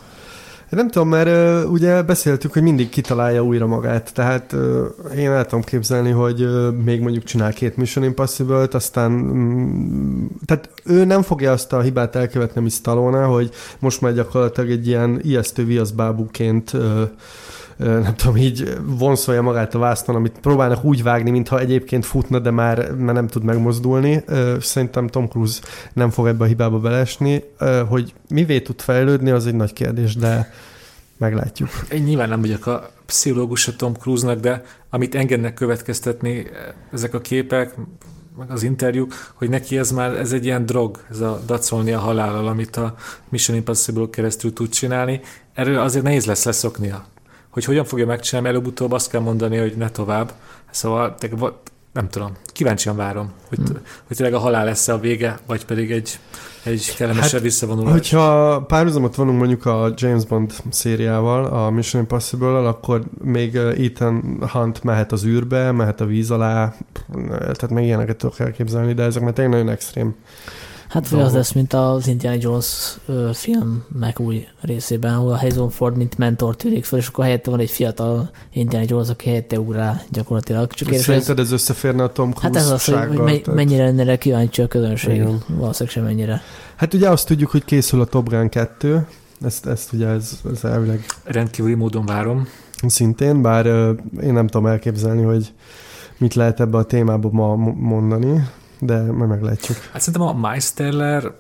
Nem tudom, mert uh, ugye beszéltük, hogy mindig kitalálja újra magát, tehát uh, én el tudom képzelni, hogy uh, még mondjuk csinál két Mission Impossible-t, aztán mm, tehát ő nem fogja azt a hibát elkövetni, ami stallone hogy most már gyakorlatilag egy ilyen ijesztő viaszbábúként uh, nem tudom, így vonszolja magát a vásznon, amit próbálnak úgy vágni, mintha egyébként futna, de már, már nem tud megmozdulni. Szerintem Tom Cruise nem fog ebbe a hibába belesni. Hogy mivé tud fejlődni, az egy nagy kérdés, de meglátjuk. Én nyilván nem vagyok a pszichológus a Tom Cruise-nak, de amit engednek következtetni ezek a képek, meg az interjúk, hogy neki ez már ez egy ilyen drog, ez a dacolni a halállal, amit a Mission Impossible keresztül tud csinálni. Erről azért nehéz lesz leszoknia hogy hogyan fogja megcsinálni, előbb-utóbb azt kell mondani, hogy ne tovább. Szóval nem tudom, kíváncsian várom, hogy, hmm. hogy tényleg a halál lesz a vége, vagy pedig egy, egy kellemesebb hát, visszavonulás. Hogyha párhuzamot vonunk mondjuk a James Bond szériával, a Mission Impossible-al, akkor még Ethan Hunt mehet az űrbe, mehet a víz alá, tehát még ilyeneket tudok elképzelni, de ezek már tényleg nagyon extrém Hát vagy az lesz, mint az Indiana Jones filmek új részében, ahol a Harrison Ford mint mentor tűnik fel, és akkor helyette van egy fiatal Indiana Jones, aki helyette ugrál gyakorlatilag. Csak Szerinted ez, ez összeférne a Tom Cruise Hát ez az, hogy, hogy mennyire lenne erre kíváncsi a közönség. Igen. Valószínűleg sem mennyire. Hát ugye azt tudjuk, hogy készül a Top Gun 2, ezt, ezt ugye ez, ez elvileg... Rendkívüli módon várom. Szintén, bár én nem tudom elképzelni, hogy mit lehet ebbe a témába ma mondani de majd meglátjuk. Hát szerintem a Miles Teller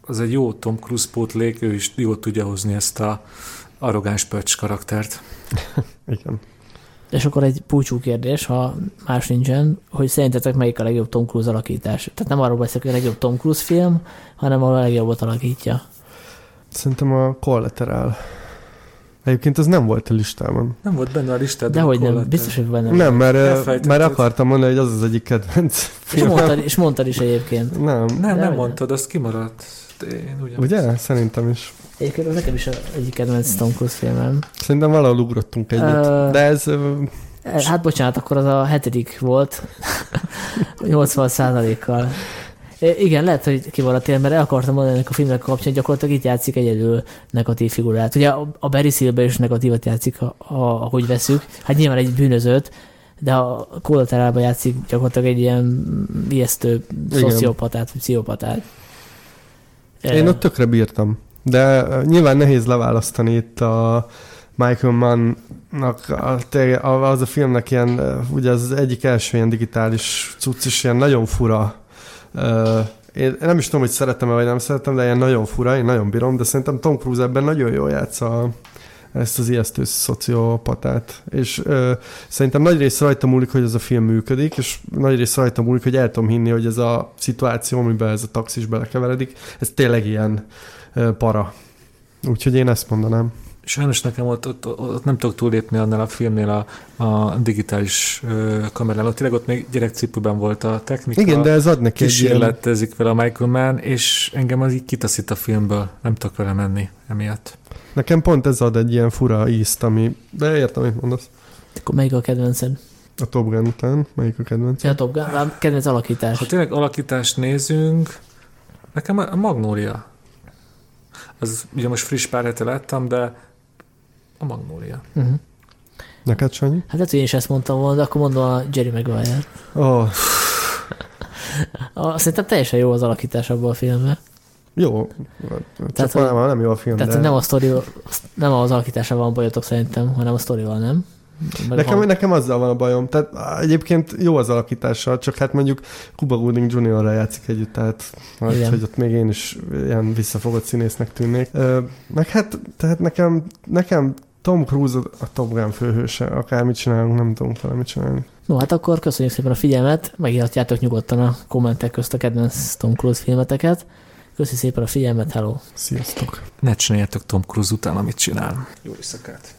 az egy jó Tom Cruise pótlék, ő is jól tudja hozni ezt a arrogáns pöcs karaktert. Igen. És akkor egy púcsú kérdés, ha más nincsen, hogy szerintetek melyik a legjobb Tom Cruise alakítás? Tehát nem arról beszélek, hogy a legjobb Tom Cruise film, hanem a legjobbat alakítja. Szerintem a Collateral. Egyébként az nem volt a listában. Nem volt benne a listában. Dehogy nem, biztos, hogy benne Nem, mert, mert akartam mondani, hogy az az egyik kedvenc És mondtad, és mondtad is egyébként. Nem. Nem, nem mondtad, azt kimaradt. Én Ugye? Szerintem is. Egyébként az nekem is egyik kedvenc Tom Cruise filmem. Szerintem valahol ugrottunk egyet. Uh, de ez... Uh, hát bocsánat, akkor az a hetedik volt. 80 százalékkal. Igen, lehet, hogy kivaradtél, mert el akartam mondani ennek a filmnek kapcsán, gyakorlatilag itt játszik egyedül negatív figurát. Ugye a Barry Silver is negatívat játszik, ahogy veszük. Hát nyilván egy bűnözőt, de a kollaterálban játszik gyakorlatilag egy ilyen ijesztő szociopatát, vagy pszichopatát. Én ott tökre bírtam. De nyilván nehéz leválasztani itt a Michael Mann-nak az a filmnek ilyen, ugye az egyik első ilyen digitális cucc is ilyen nagyon fura én nem is tudom, hogy szeretem-e vagy nem szeretem, de ilyen nagyon fura, én nagyon bírom, de szerintem Tom Cruise ebben nagyon jól játsza ezt az ijesztő szociopatát. És ö, szerintem nagy rész rajta múlik, hogy ez a film működik, és nagy rész rajta múlik, hogy el tudom hinni, hogy ez a szituáció, amiben ez a taxis belekeveredik, ez tényleg ilyen ö, para. Úgyhogy én ezt mondanám. Sajnos nekem ott, ott, ott nem tudok túlépni annál a filmnél a, a digitális ö, kamerán. Ott tényleg ott még gyerekcipőben volt a technika. Igen, de ez ad neki Kísérletezik vele a Michael Mann, és engem az így kitaszít a filmből. Nem tudok vele menni emiatt. Nekem pont ez ad egy ilyen fura ízt, ami... De értem, amit mondasz. Akkor melyik a kedvenced? A Top Gun után, melyik a kedvenc? Ja, a Top Gun, a kedvenc alakítás. Ha tényleg alakítást nézünk, nekem a Magnólia. Az ugye most friss pár hete láttam, de a Magnólia. Uh-huh. Neked, Sanyi? Hát lehet, hogy én is ezt mondtam volna, de akkor mondom a Jerry Maguire. Oh. Szerintem teljesen jó az alakítás abban a filmben. Jó, tehát, csak nem, nem jó a film. Tehát de... nem, a sztori, nem az alakításával van bajotok szerintem, hanem a sztorival, nem? nekem, van. nekem azzal van a bajom. Tehát egyébként jó az alakítással, csak hát mondjuk Cuba Gooding Jr.-ra játszik együtt, tehát majd, hogy ott még én is ilyen visszafogott színésznek tűnnék. Meg hát, tehát nekem, nekem Tom Cruise a Top Gun főhőse, akármit csinálunk, nem tudunk vele mit csinálni. No, hát akkor köszönjük szépen a figyelmet, megírhatjátok nyugodtan a kommentek közt a kedvenc Tom Cruise filmeteket. Köszi szépen a figyelmet, hello! Sziasztok! Ne csináljátok Tom Cruise után, amit csinál. Jó éjszakát!